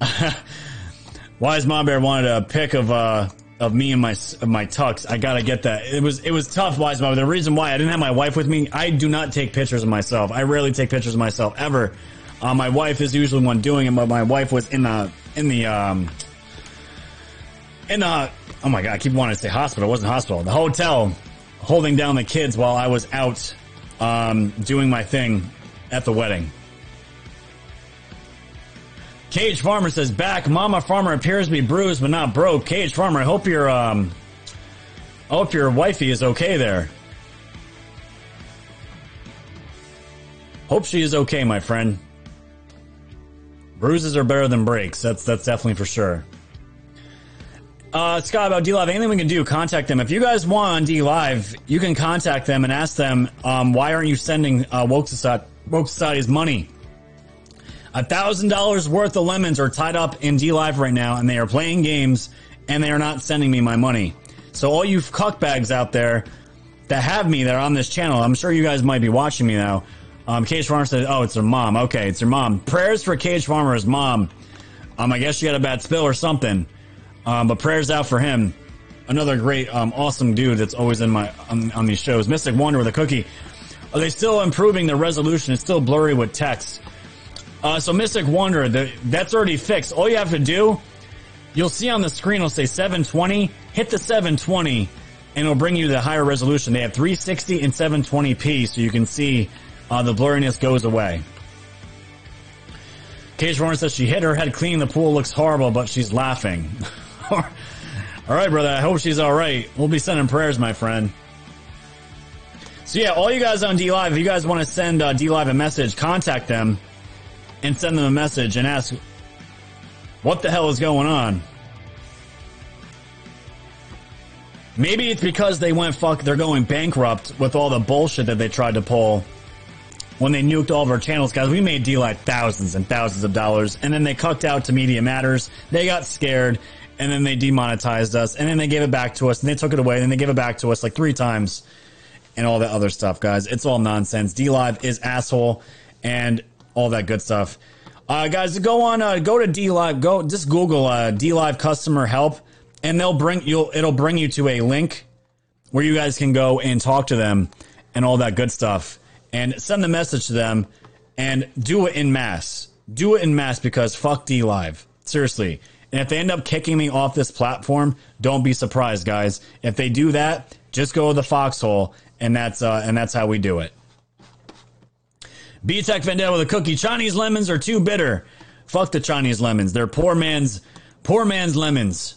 Wise Mom Bear wanted a pic of uh of me and my of my tux. I gotta get that. It was it was tough, Wise Mom. The reason why I didn't have my wife with me, I do not take pictures of myself. I rarely take pictures of myself ever. Uh, my wife is usually one doing it, but my wife was in the in the um in the oh my god, I keep wanting to say hospital. It wasn't hospital. The hotel, holding down the kids while I was out um, doing my thing at the wedding. Cage Farmer says back. Mama Farmer appears to be bruised but not broke. Cage Farmer, I hope your um, I hope your wifey is okay there. Hope she is okay, my friend. Bruises are better than breaks. That's that's definitely for sure. Uh, Scott, about D Live, anything we can do, contact them. If you guys want on D Live, you can contact them and ask them, um, why aren't you sending uh, Woke, Society, Woke Society's money? A thousand dollars worth of lemons are tied up in D Live right now, and they are playing games, and they are not sending me my money. So all you cuckbags out there that have me that are on this channel, I'm sure you guys might be watching me now. Um, Cage Farmer says, "Oh, it's their mom. Okay, it's their mom. Prayers for Cage Farmer's mom. Um, I guess she had a bad spill or something. Um, but prayers out for him. Another great, um, awesome dude that's always in my on, on these shows. Mystic Wonder with a cookie. Are they still improving the resolution? It's still blurry with text. Uh, so Mystic Wonder, the, that's already fixed. All you have to do, you'll see on the screen, it'll say 720. Hit the 720, and it'll bring you the higher resolution. They have 360 and 720p, so you can see uh, the blurriness goes away. Cage Warren says she hit her head clean. The pool looks horrible, but she's laughing. all right, brother. I hope she's all right. We'll be sending prayers, my friend. So yeah, all you guys on D Live, if you guys want to send uh, D Live a message, contact them and send them a message and ask what the hell is going on. Maybe it's because they went fuck. They're going bankrupt with all the bullshit that they tried to pull when they nuked all of our channels, guys, we made D Live thousands and thousands of dollars, and then they cucked out to Media Matters. They got scared, and then they demonetized us, and then they gave it back to us, and they took it away, and then they gave it back to us like three times, and all that other stuff, guys. It's all nonsense. D Live is asshole, and all that good stuff. Uh, guys, go on, uh, go to D Live, go just Google uh, D Live customer help, and they'll bring you'll it'll bring you to a link where you guys can go and talk to them and all that good stuff and send the message to them and do it in mass. Do it in mass because fuck D Live. Seriously. And if they end up kicking me off this platform, don't be surprised, guys. If they do that, just go to the foxhole, and that's uh, and that's how we do it. B Tech Vendetta with a cookie. Chinese lemons are too bitter. Fuck the Chinese lemons. They're poor man's poor man's lemons.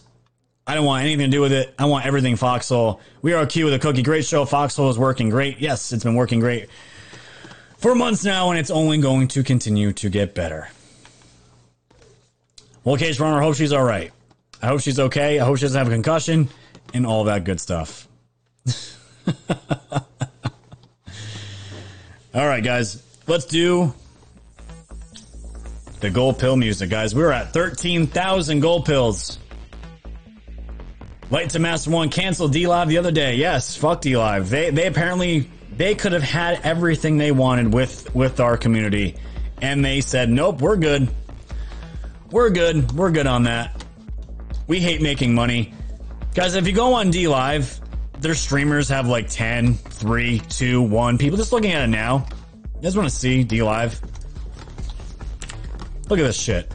I don't want anything to do with it. I want everything Foxhole. We are Q with a cookie. Great show. Foxhole is working great. Yes, it's been working great for months now, and it's only going to continue to get better. Well, Cage Runner, hope she's all right. I hope she's okay. I hope she doesn't have a concussion and all that good stuff. all right, guys, let's do the gold pill music, guys. We're at 13,000 gold pills. Light to Master One canceled D Live the other day. Yes, fuck D Live. They they apparently they could have had everything they wanted with with our community, and they said nope, we're good. We're good. We're good on that. We hate making money, guys. If you go on D Live, their streamers have like 10, 3, 2, 1 people. Just looking at it now. You guys want to see D Live? Look at this shit.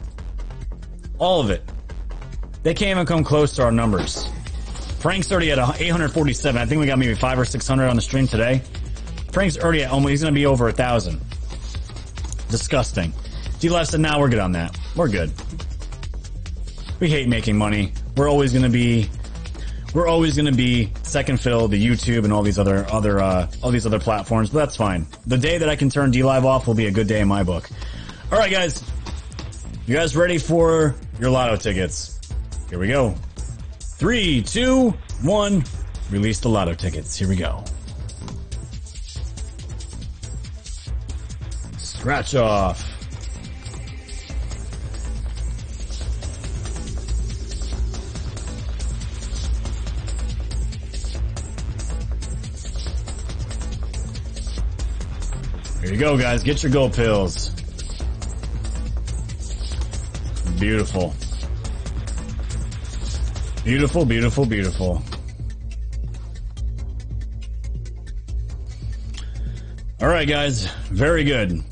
All of it. They can't even come close to our numbers. Frank's already at 847. I think we got maybe five or 600 on the stream today. Frank's already at almost, he's going to be over a thousand. Disgusting. D Live said, now nah, we're good on that. We're good. We hate making money. We're always going to be, we're always going to be second fiddle to YouTube and all these other, other, uh, all these other platforms, but that's fine. The day that I can turn D Live off will be a good day in my book. All right, guys. You guys ready for your lotto tickets? Here we go. Three, two, one. Release the lotto tickets. Here we go. Scratch off. You go, guys. Get your gold pills. Beautiful. Beautiful, beautiful, beautiful. All right, guys. Very good.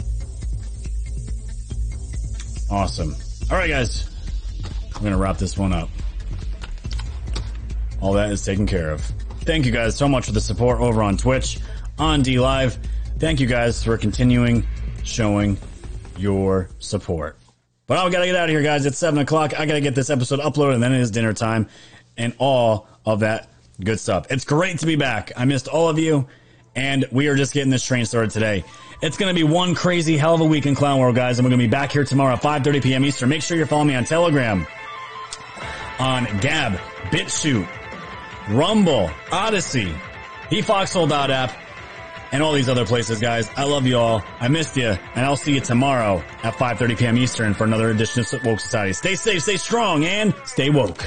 Awesome. All right, guys. I'm going to wrap this one up. All that is taken care of. Thank you guys so much for the support over on Twitch, on D Live. Thank you guys for continuing showing your support. But I gotta get out of here, guys. It's seven o'clock. I gotta get this episode uploaded, and then it is dinner time, and all of that good stuff. It's great to be back. I missed all of you, and we are just getting this train started today. It's gonna be one crazy hell of a week in Clown World, guys, and we're gonna be back here tomorrow at 5:30 p.m. Eastern. Make sure you're following me on Telegram, on Gab, BitChute, Rumble, Odysee, eFoxhole.app, and all these other places, guys. I love you all. I missed you, and I'll see you tomorrow at 5:30 p.m. Eastern for another edition of Woke Society. Stay safe, stay strong, and stay woke.